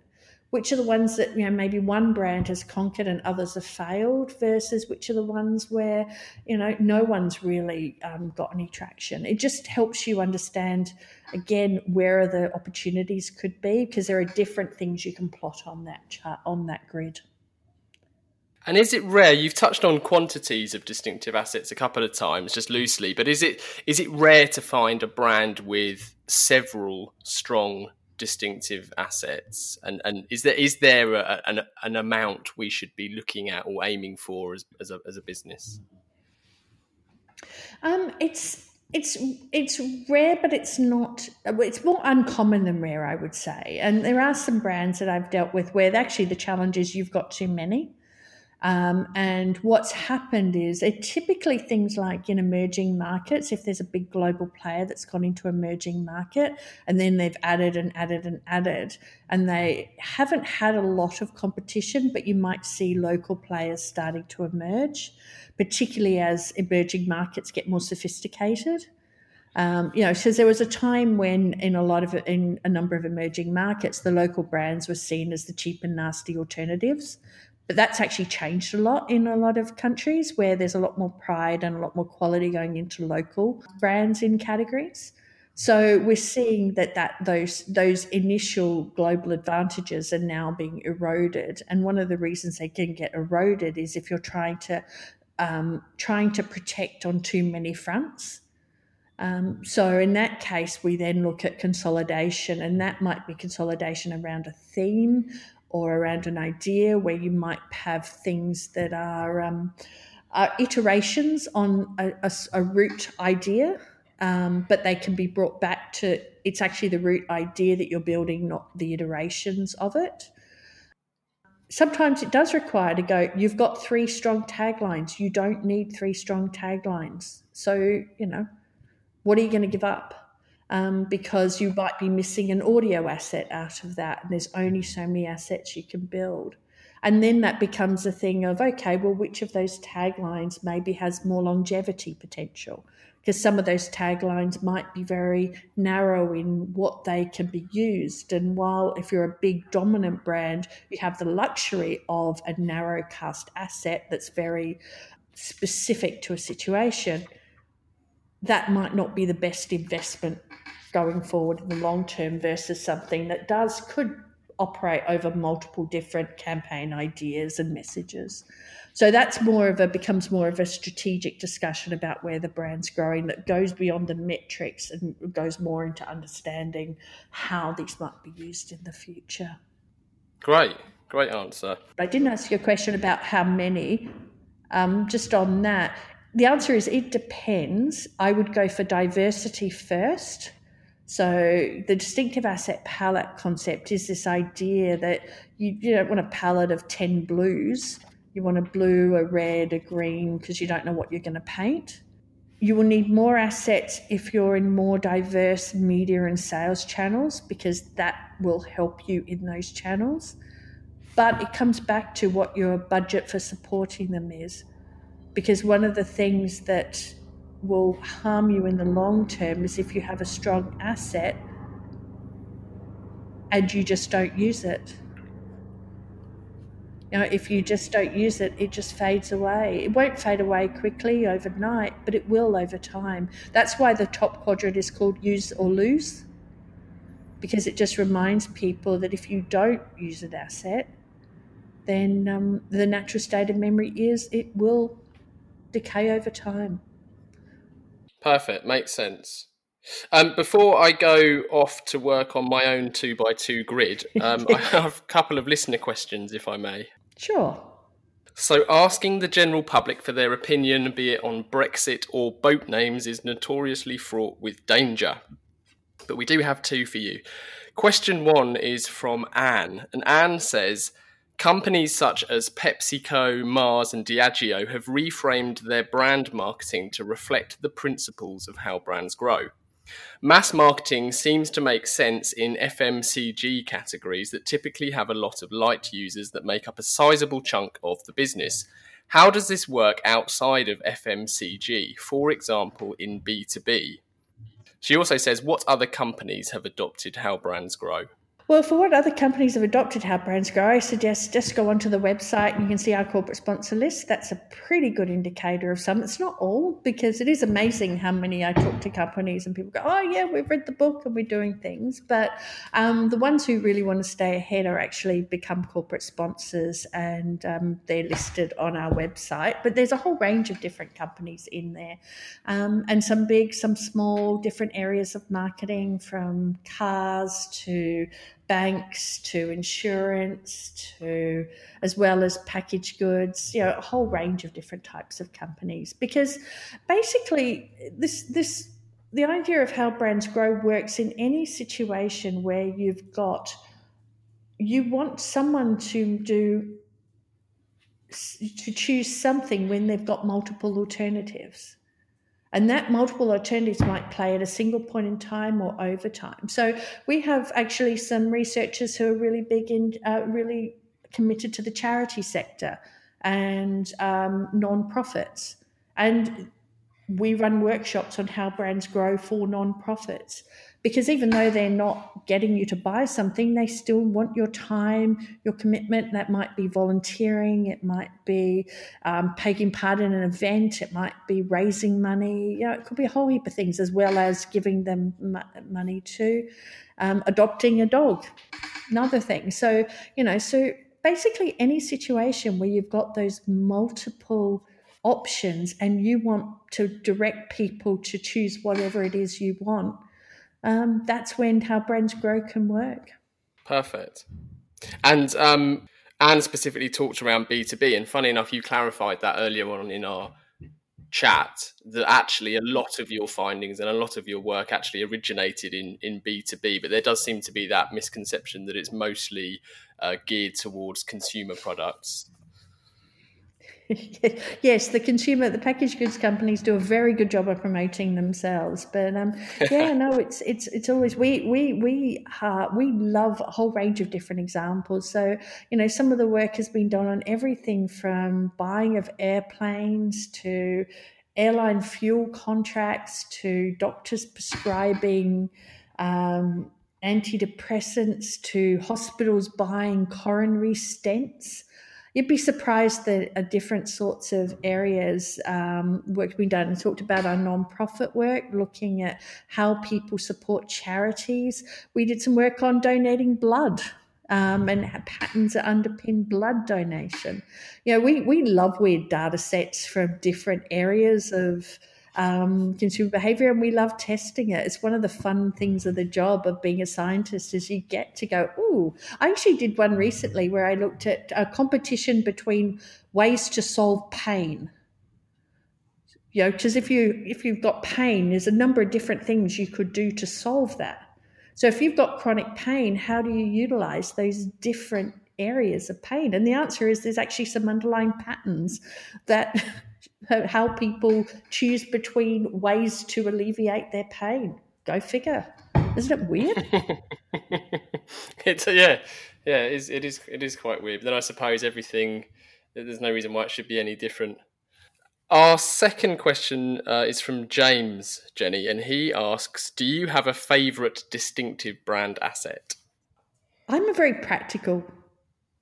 [SPEAKER 3] which are the ones that you know maybe one brand has conquered and others have failed versus which are the ones where you know no one's really um, got any traction it just helps you understand again where the opportunities could be because there are different things you can plot on that chart on that grid
[SPEAKER 2] and is it rare? You've touched on quantities of distinctive assets a couple of times, just loosely, but is it is it rare to find a brand with several strong distinctive assets? And and is there is there a, an, an amount we should be looking at or aiming for as, as, a, as a business?
[SPEAKER 3] Um it's it's it's rare but it's not it's more uncommon than rare i would say. And there are some brands that i've dealt with where actually the challenge is you've got too many um, and what's happened is it typically things like in emerging markets, if there's a big global player that's gone into emerging market and then they've added and added and added, and they haven't had a lot of competition, but you might see local players starting to emerge, particularly as emerging markets get more sophisticated. Um, you know, because there was a time when, in a lot of in a number of emerging markets, the local brands were seen as the cheap and nasty alternatives, but that's actually changed a lot in a lot of countries where there's a lot more pride and a lot more quality going into local brands in categories. So we're seeing that, that those those initial global advantages are now being eroded, and one of the reasons they can get eroded is if you're trying to um, trying to protect on too many fronts. Um, so in that case, we then look at consolidation, and that might be consolidation around a theme or around an idea where you might have things that are, um, are iterations on a, a, a root idea, um, but they can be brought back to it's actually the root idea that you're building, not the iterations of it. Sometimes it does require to go, you've got three strong taglines. You don't need three strong taglines. So, you know, what are you going to give up? Um, because you might be missing an audio asset out of that. And there's only so many assets you can build. And then that becomes a thing of, okay, well, which of those taglines maybe has more longevity potential? Because some of those taglines might be very narrow in what they can be used. And while if you're a big dominant brand, you have the luxury of a narrow cast asset that's very specific to a situation, that might not be the best investment going forward in the long term versus something that does could operate over multiple different campaign ideas and messages. So that's more of a becomes more of a strategic discussion about where the brand's growing that goes beyond the metrics and goes more into understanding how these might be used in the future.
[SPEAKER 2] Great, great answer.
[SPEAKER 3] I didn't ask you a question about how many. Um, just on that, the answer is it depends. I would go for diversity first so the distinctive asset palette concept is this idea that you, you don't want a palette of 10 blues. You want a blue, a red, a green, because you don't know what you're going to paint. You will need more assets if you're in more diverse media and sales channels, because that will help you in those channels. but it comes back to what your budget for supporting them is. Because one of the things that will harm you in the long term is if you have a strong asset and you just don't use it. You know, if you just don't use it, it just fades away. It won't fade away quickly overnight, but it will over time. That's why the top quadrant is called use or lose, because it just reminds people that if you don't use an asset, then um, the natural state of memory is it will decay over time.
[SPEAKER 2] Perfect, makes sense. Um, before I go off to work on my own two by two grid, um, I have a couple of listener questions, if I may.
[SPEAKER 3] Sure.
[SPEAKER 2] So, asking the general public for their opinion, be it on Brexit or boat names, is notoriously fraught with danger. But we do have two for you. Question one is from Anne, and Anne says, Companies such as PepsiCo, Mars, and Diageo have reframed their brand marketing to reflect the principles of how brands grow. Mass marketing seems to make sense in FMCG categories that typically have a lot of light users that make up a sizable chunk of the business. How does this work outside of FMCG, for example, in B2B? She also says, What other companies have adopted how brands grow?
[SPEAKER 3] Well, for what other companies have adopted How Brands Grow, I suggest just go onto the website and you can see our corporate sponsor list. That's a pretty good indicator of some. It's not all because it is amazing how many I talk to companies and people go, oh, yeah, we've read the book and we're doing things. But um, the ones who really want to stay ahead are actually become corporate sponsors and um, they're listed on our website. But there's a whole range of different companies in there um, and some big, some small, different areas of marketing from cars to banks to insurance to as well as packaged goods you know a whole range of different types of companies. Because basically this this the idea of how brands grow works in any situation where you've got you want someone to do to choose something when they've got multiple alternatives and that multiple alternatives might play at a single point in time or over time. So we have actually some researchers who are really big in, uh, really committed to the charity sector and um, non-profits. And we run workshops on how brands grow for non-profits because even though they're not getting you to buy something, they still want your time, your commitment. That might be volunteering, it might be um, taking part in an event, it might be raising money. You know, it could be a whole heap of things, as well as giving them money too. Um, adopting a dog, another thing. So you know, so basically any situation where you've got those multiple options and you want to direct people to choose whatever it is you want um, that's when how brands grow can work.
[SPEAKER 2] Perfect. And um, Anne specifically talked around B2B, and funny enough, you clarified that earlier on in our chat that actually a lot of your findings and a lot of your work actually originated in, in B2B, but there does seem to be that misconception that it's mostly uh, geared towards consumer products.
[SPEAKER 3] yes, the consumer, the packaged goods companies do a very good job of promoting themselves. But um, yeah, no, it's it's it's always we we we uh, we love a whole range of different examples. So you know, some of the work has been done on everything from buying of airplanes to airline fuel contracts to doctors prescribing. Um, antidepressants to hospitals buying coronary stents you'd be surprised that different sorts of areas um, work being done. And talked about our non-profit work, looking at how people support charities. We did some work on donating blood. Um, and patterns that underpin blood donation. You know, we, we love weird data sets from different areas of um, consumer behavior and we love testing it. It's one of the fun things of the job of being a scientist is you get to go, ooh, I actually did one recently where I looked at a competition between ways to solve pain. You know, because if you if you've got pain, there's a number of different things you could do to solve that. So if you've got chronic pain, how do you utilize those different areas of pain? And the answer is there's actually some underlying patterns that how people choose between ways to alleviate their pain. Go figure. Isn't it weird?
[SPEAKER 2] it's yeah, yeah, it is. It is. It is quite weird. But then I suppose everything. There's no reason why it should be any different. Our second question uh, is from James Jenny, and he asks, "Do you have a favourite distinctive brand asset?"
[SPEAKER 3] I'm a very practical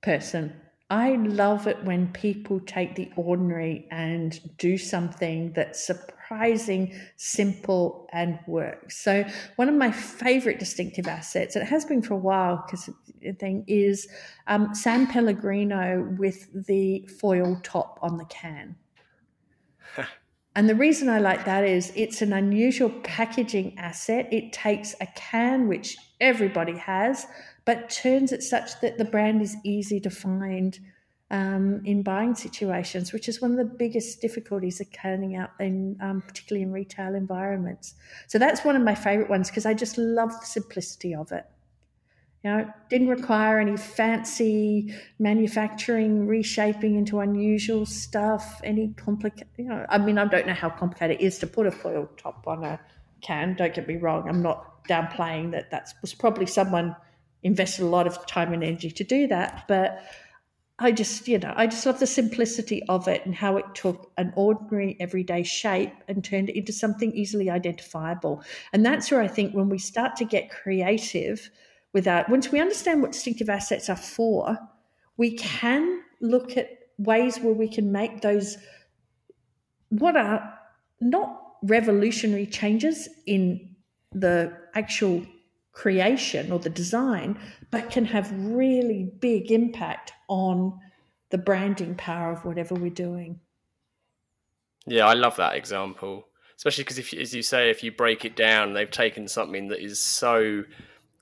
[SPEAKER 3] person. I love it when people take the ordinary and do something that's surprising, simple, and works. So, one of my favorite distinctive assets, and it has been for a while because the thing is um, San Pellegrino with the foil top on the can. And the reason I like that is it's an unusual packaging asset. It takes a can, which everybody has, but turns it such that the brand is easy to find um, in buying situations, which is one of the biggest difficulties of canning out in um, particularly in retail environments. So that's one of my favorite ones because I just love the simplicity of it. You know, it didn't require any fancy manufacturing, reshaping into unusual stuff, any complicated, you know, I mean, I don't know how complicated it is to put a foil top on a can. Don't get me wrong. I'm not downplaying that that was probably someone invested a lot of time and energy to do that. But I just, you know, I just love the simplicity of it and how it took an ordinary everyday shape and turned it into something easily identifiable. And that's where I think when we start to get creative without, once we understand what distinctive assets are for, we can look at ways where we can make those what are not revolutionary changes in the actual creation or the design, but can have really big impact on the branding power of whatever we're doing.
[SPEAKER 2] Yeah, I love that example, especially because if, as you say, if you break it down, they've taken something that is so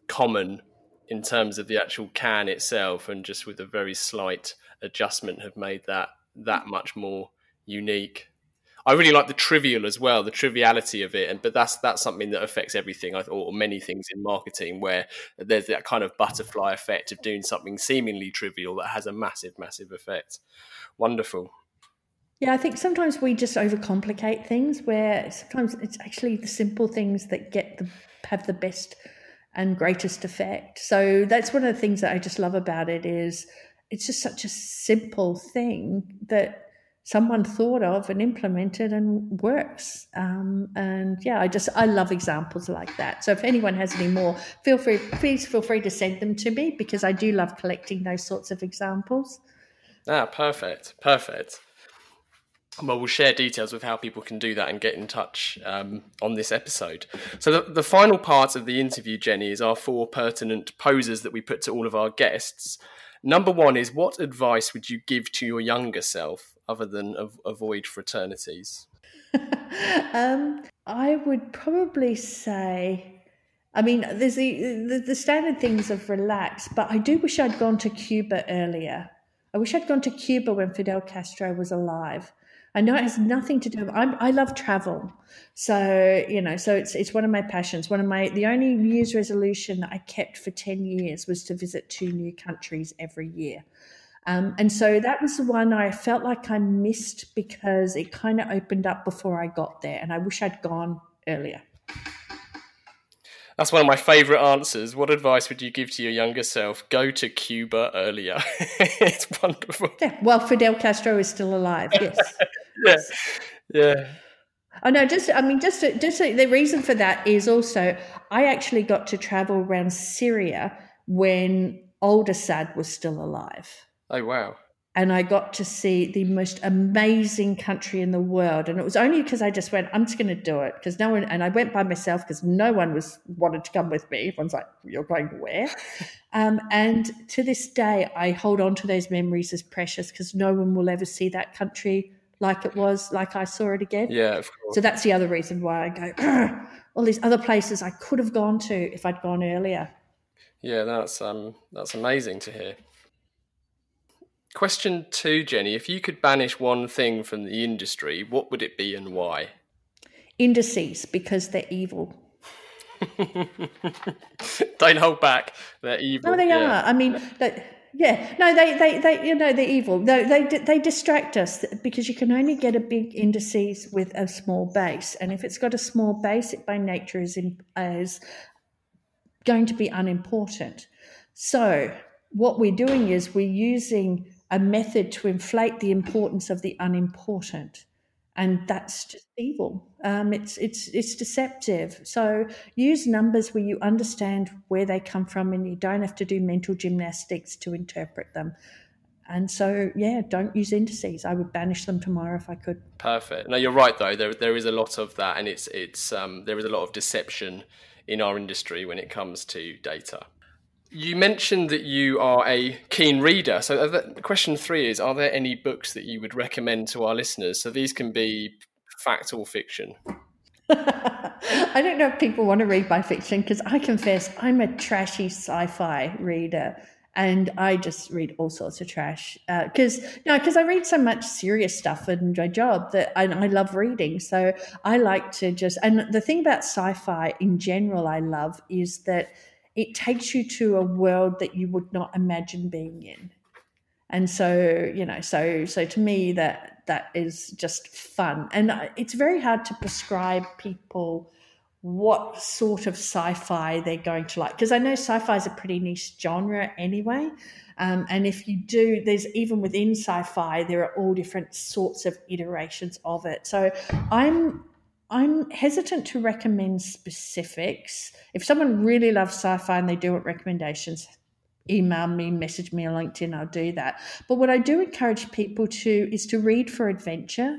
[SPEAKER 2] common in terms of the actual can itself, and just with a very slight adjustment, have made that that much more unique. I really like the trivial as well, the triviality of it, and but that's that's something that affects everything, or many things in marketing, where there's that kind of butterfly effect of doing something seemingly trivial that has a massive, massive effect. Wonderful.
[SPEAKER 3] Yeah, I think sometimes we just overcomplicate things. Where sometimes it's actually the simple things that get the have the best and greatest effect. So that's one of the things that I just love about it is it's just such a simple thing that someone thought of and implemented and works. Um, and yeah, I just I love examples like that. So if anyone has any more, feel free please feel free to send them to me because I do love collecting those sorts of examples.
[SPEAKER 2] Ah, perfect, perfect. Well, we'll share details with how people can do that and get in touch um, on this episode. So, the, the final part of the interview, Jenny, is our four pertinent poses that we put to all of our guests. Number one is what advice would you give to your younger self other than av- avoid fraternities?
[SPEAKER 3] um, I would probably say, I mean, there's the, the, the standard things of relax, but I do wish I'd gone to Cuba earlier. I wish I'd gone to Cuba when Fidel Castro was alive. I know it has nothing to do. With, I'm, I love travel, so you know, so it's it's one of my passions. One of my the only New Year's resolution that I kept for ten years was to visit two new countries every year. Um, and so that was the one I felt like I missed because it kind of opened up before I got there, and I wish I'd gone earlier.
[SPEAKER 2] That's one of my favourite answers. What advice would you give to your younger self? Go to Cuba earlier. it's wonderful.
[SPEAKER 3] Yeah, well, Fidel Castro is still alive. Yes.
[SPEAKER 2] yeah, yeah.
[SPEAKER 3] Oh no, just I mean, just to, just to, the reason for that is also I actually got to travel around Syria when old Assad was still alive.
[SPEAKER 2] Oh, wow.
[SPEAKER 3] And I got to see the most amazing country in the world. And it was only because I just went, I'm just going to do it. Because no one, and I went by myself because no one was wanted to come with me. Everyone's like, You're going where? um, and to this day, I hold on to those memories as precious because no one will ever see that country like it was, like I saw it again.
[SPEAKER 2] Yeah, of course.
[SPEAKER 3] So that's the other reason why I go, all these other places I could have gone to if I'd gone earlier.
[SPEAKER 2] Yeah, that's um, that's amazing to hear. Question two, Jenny. If you could banish one thing from the industry, what would it be and why?
[SPEAKER 3] Indices, because they're evil.
[SPEAKER 2] Don't hold back. They're evil.
[SPEAKER 3] No, they
[SPEAKER 2] yeah.
[SPEAKER 3] are. I mean, they, yeah, no, they, they, they, you know, they're evil. They, they, they distract us because you can only get a big indices with a small base, and if it's got a small base, it by nature is in, is going to be unimportant. So what we're doing is we're using a method to inflate the importance of the unimportant and that's just evil. Um, it's it's it's deceptive. So use numbers where you understand where they come from, and you don't have to do mental gymnastics to interpret them. And so, yeah, don't use indices. I would banish them tomorrow if I could.
[SPEAKER 2] Perfect. No, you're right though. There there is a lot of that, and it's it's um, there is a lot of deception in our industry when it comes to data. You mentioned that you are a keen reader. So, uh, question three is Are there any books that you would recommend to our listeners? So, these can be fact or fiction.
[SPEAKER 3] I don't know if people want to read my fiction because I confess I'm a trashy sci fi reader and I just read all sorts of trash because uh, no, because I read so much serious stuff in my job that I, I, love reading. So I like to just and the thing about sci-fi in general I love is that it takes you to a world that you would not imagine being in. And so you know so so to me that that is just fun. And it's very hard to prescribe people what sort of sci-fi they're going to like because i know sci-fi is a pretty niche genre anyway. Um, and if you do there's even within sci-fi there are all different sorts of iterations of it. So i'm I'm hesitant to recommend specifics. If someone really loves sci fi and they do want recommendations, email me, message me on LinkedIn, I'll do that. But what I do encourage people to is to read for adventure,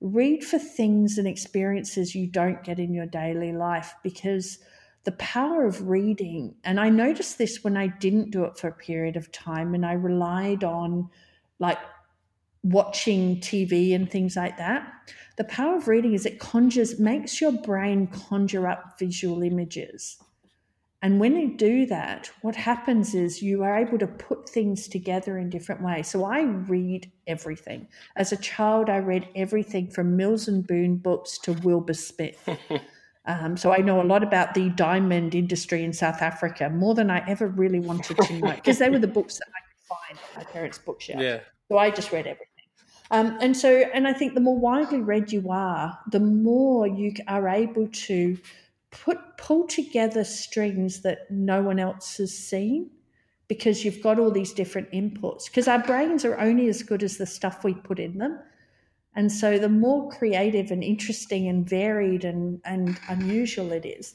[SPEAKER 3] read for things and experiences you don't get in your daily life because the power of reading, and I noticed this when I didn't do it for a period of time and I relied on like watching TV and things like that the power of reading is it conjures, makes your brain conjure up visual images. And when you do that, what happens is you are able to put things together in different ways. So I read everything. As a child, I read everything from Mills and Boon books to Wilbur Smith. Um, so I know a lot about the diamond industry in South Africa, more than I ever really wanted to know, because they were the books that I could find at my parents' bookshelf. Yeah. So I just read everything. Um, and so, and I think the more widely read you are, the more you are able to put pull together strings that no one else has seen because you've got all these different inputs. Because our brains are only as good as the stuff we put in them. And so, the more creative and interesting and varied and, and unusual it is.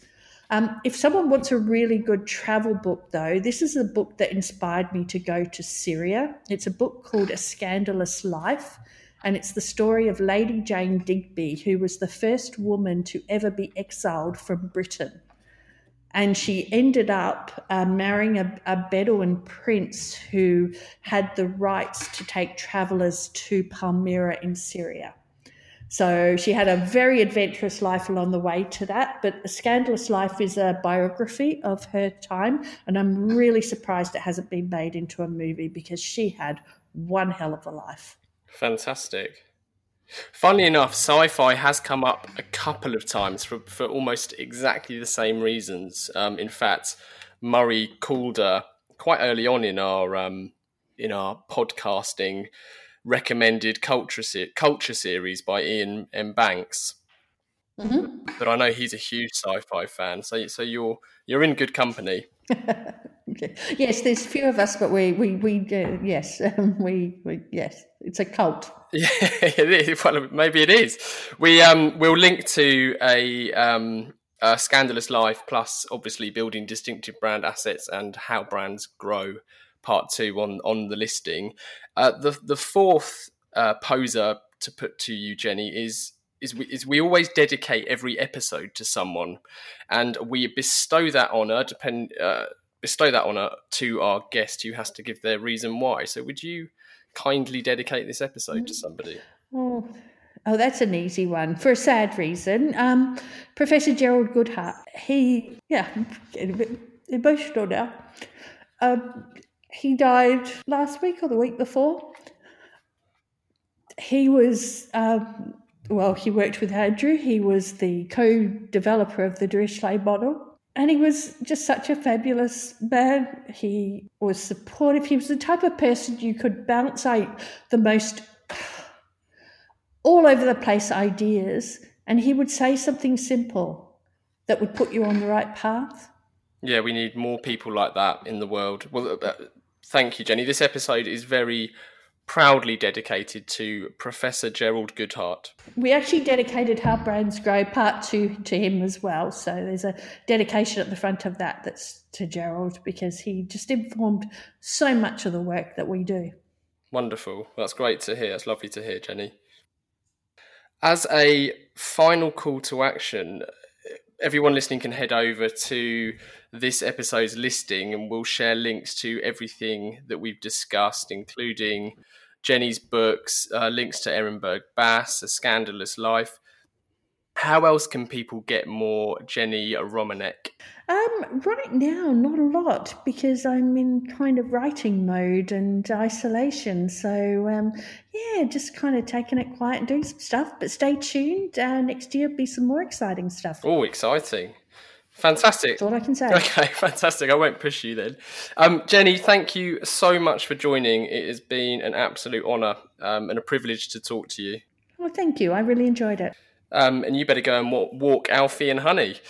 [SPEAKER 3] Um, if someone wants a really good travel book, though, this is a book that inspired me to go to Syria. It's a book called A Scandalous Life and it's the story of Lady Jane Digby, who was the first woman to ever be exiled from Britain. And she ended up uh, marrying a, a Bedouin prince who had the rights to take travelers to Palmyra in Syria. So she had a very adventurous life along the way to that. But A Scandalous Life is a biography of her time. And I'm really surprised it hasn't been made into a movie because she had one hell of a life.
[SPEAKER 2] Fantastic. Funnily enough, sci-fi has come up a couple of times for, for almost exactly the same reasons. Um, in fact, Murray Calder quite early on in our um, in our podcasting recommended culture se- culture series by Iain M. Banks. Mm-hmm. But I know he's a huge sci-fi fan, so so you're you're in good company.
[SPEAKER 3] yes, there's few of us, but we we we uh, yes um, we, we yes it's a cult.
[SPEAKER 2] Yeah, it is. Well, maybe it is. We um we'll link to a um a scandalous life plus obviously building distinctive brand assets and how brands grow part two on on the listing. Uh, the the fourth uh, poser to put to you, Jenny, is is we, is we always dedicate every episode to someone, and we bestow that honor depend uh, bestow that honor to our guest who has to give their reason why. So, would you kindly dedicate this episode to somebody?
[SPEAKER 3] Oh, oh that's an easy one for a sad reason. Um, Professor Gerald Goodhardt. He, yeah, I'm getting a bit emotional now. Um, he died last week or the week before. He was um, well, he worked with Andrew. He was the co developer of the Dirichlet model. And he was just such a fabulous man. He was supportive. He was the type of person you could bounce out the most all over the place ideas, and he would say something simple that would put you on the right path.
[SPEAKER 2] Yeah, we need more people like that in the world. Well, uh, Thank you, Jenny. This episode is very proudly dedicated to Professor Gerald Goodhardt.
[SPEAKER 3] We actually dedicated How Brands Grow Part 2 to him as well. So there's a dedication at the front of that that's to Gerald because he just informed so much of the work that we do.
[SPEAKER 2] Wonderful. That's great to hear. That's lovely to hear, Jenny. As a final call to action, everyone listening can head over to this episode's listing and we'll share links to everything that we've discussed, including Jenny's books, uh, links to Ehrenberg Bass, A Scandalous Life. How else can people get more Jenny Romaniuk?
[SPEAKER 3] Um, right now, not a lot because I'm in kind of writing mode and isolation. So, um, yeah, just kind of taking it quiet and doing some stuff. But stay tuned. Uh, next year, be some more exciting stuff.
[SPEAKER 2] Oh, exciting. Fantastic.
[SPEAKER 3] That's all I can say.
[SPEAKER 2] Okay, fantastic. I won't push you then. Um, Jenny, thank you so much for joining. It has been an absolute honour um, and a privilege to talk to you.
[SPEAKER 3] Well, thank you. I really enjoyed it.
[SPEAKER 2] Um, and you better go and walk, walk Alfie and Honey.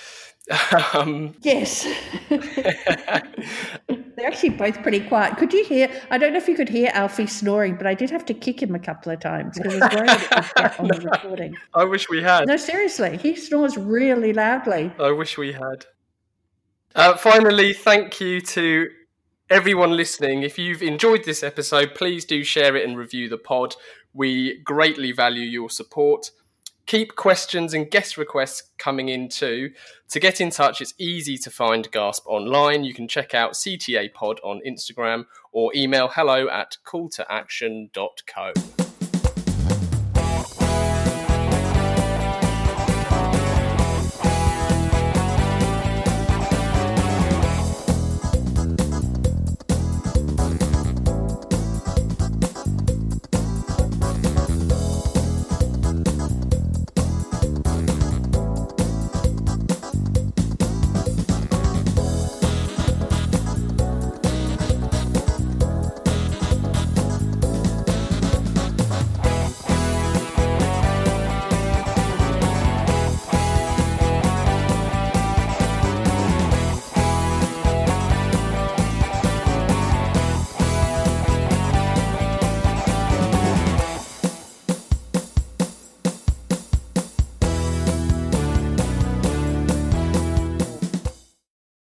[SPEAKER 3] Um, yes. They're actually both pretty quiet. Could you hear? I don't know if you could hear Alfie snoring, but I did have to kick him a couple of times because I was worried it would get on the recording.
[SPEAKER 2] I wish we had.
[SPEAKER 3] No, seriously, he snores really loudly.
[SPEAKER 2] I wish we had. Uh, finally, thank you to everyone listening. If you've enjoyed this episode, please do share it and review the pod. We greatly value your support. Keep questions and guest requests coming in too. To get in touch, it's easy to find Gasp online. You can check out CTA Pod on Instagram or email hello at calltoaction.co.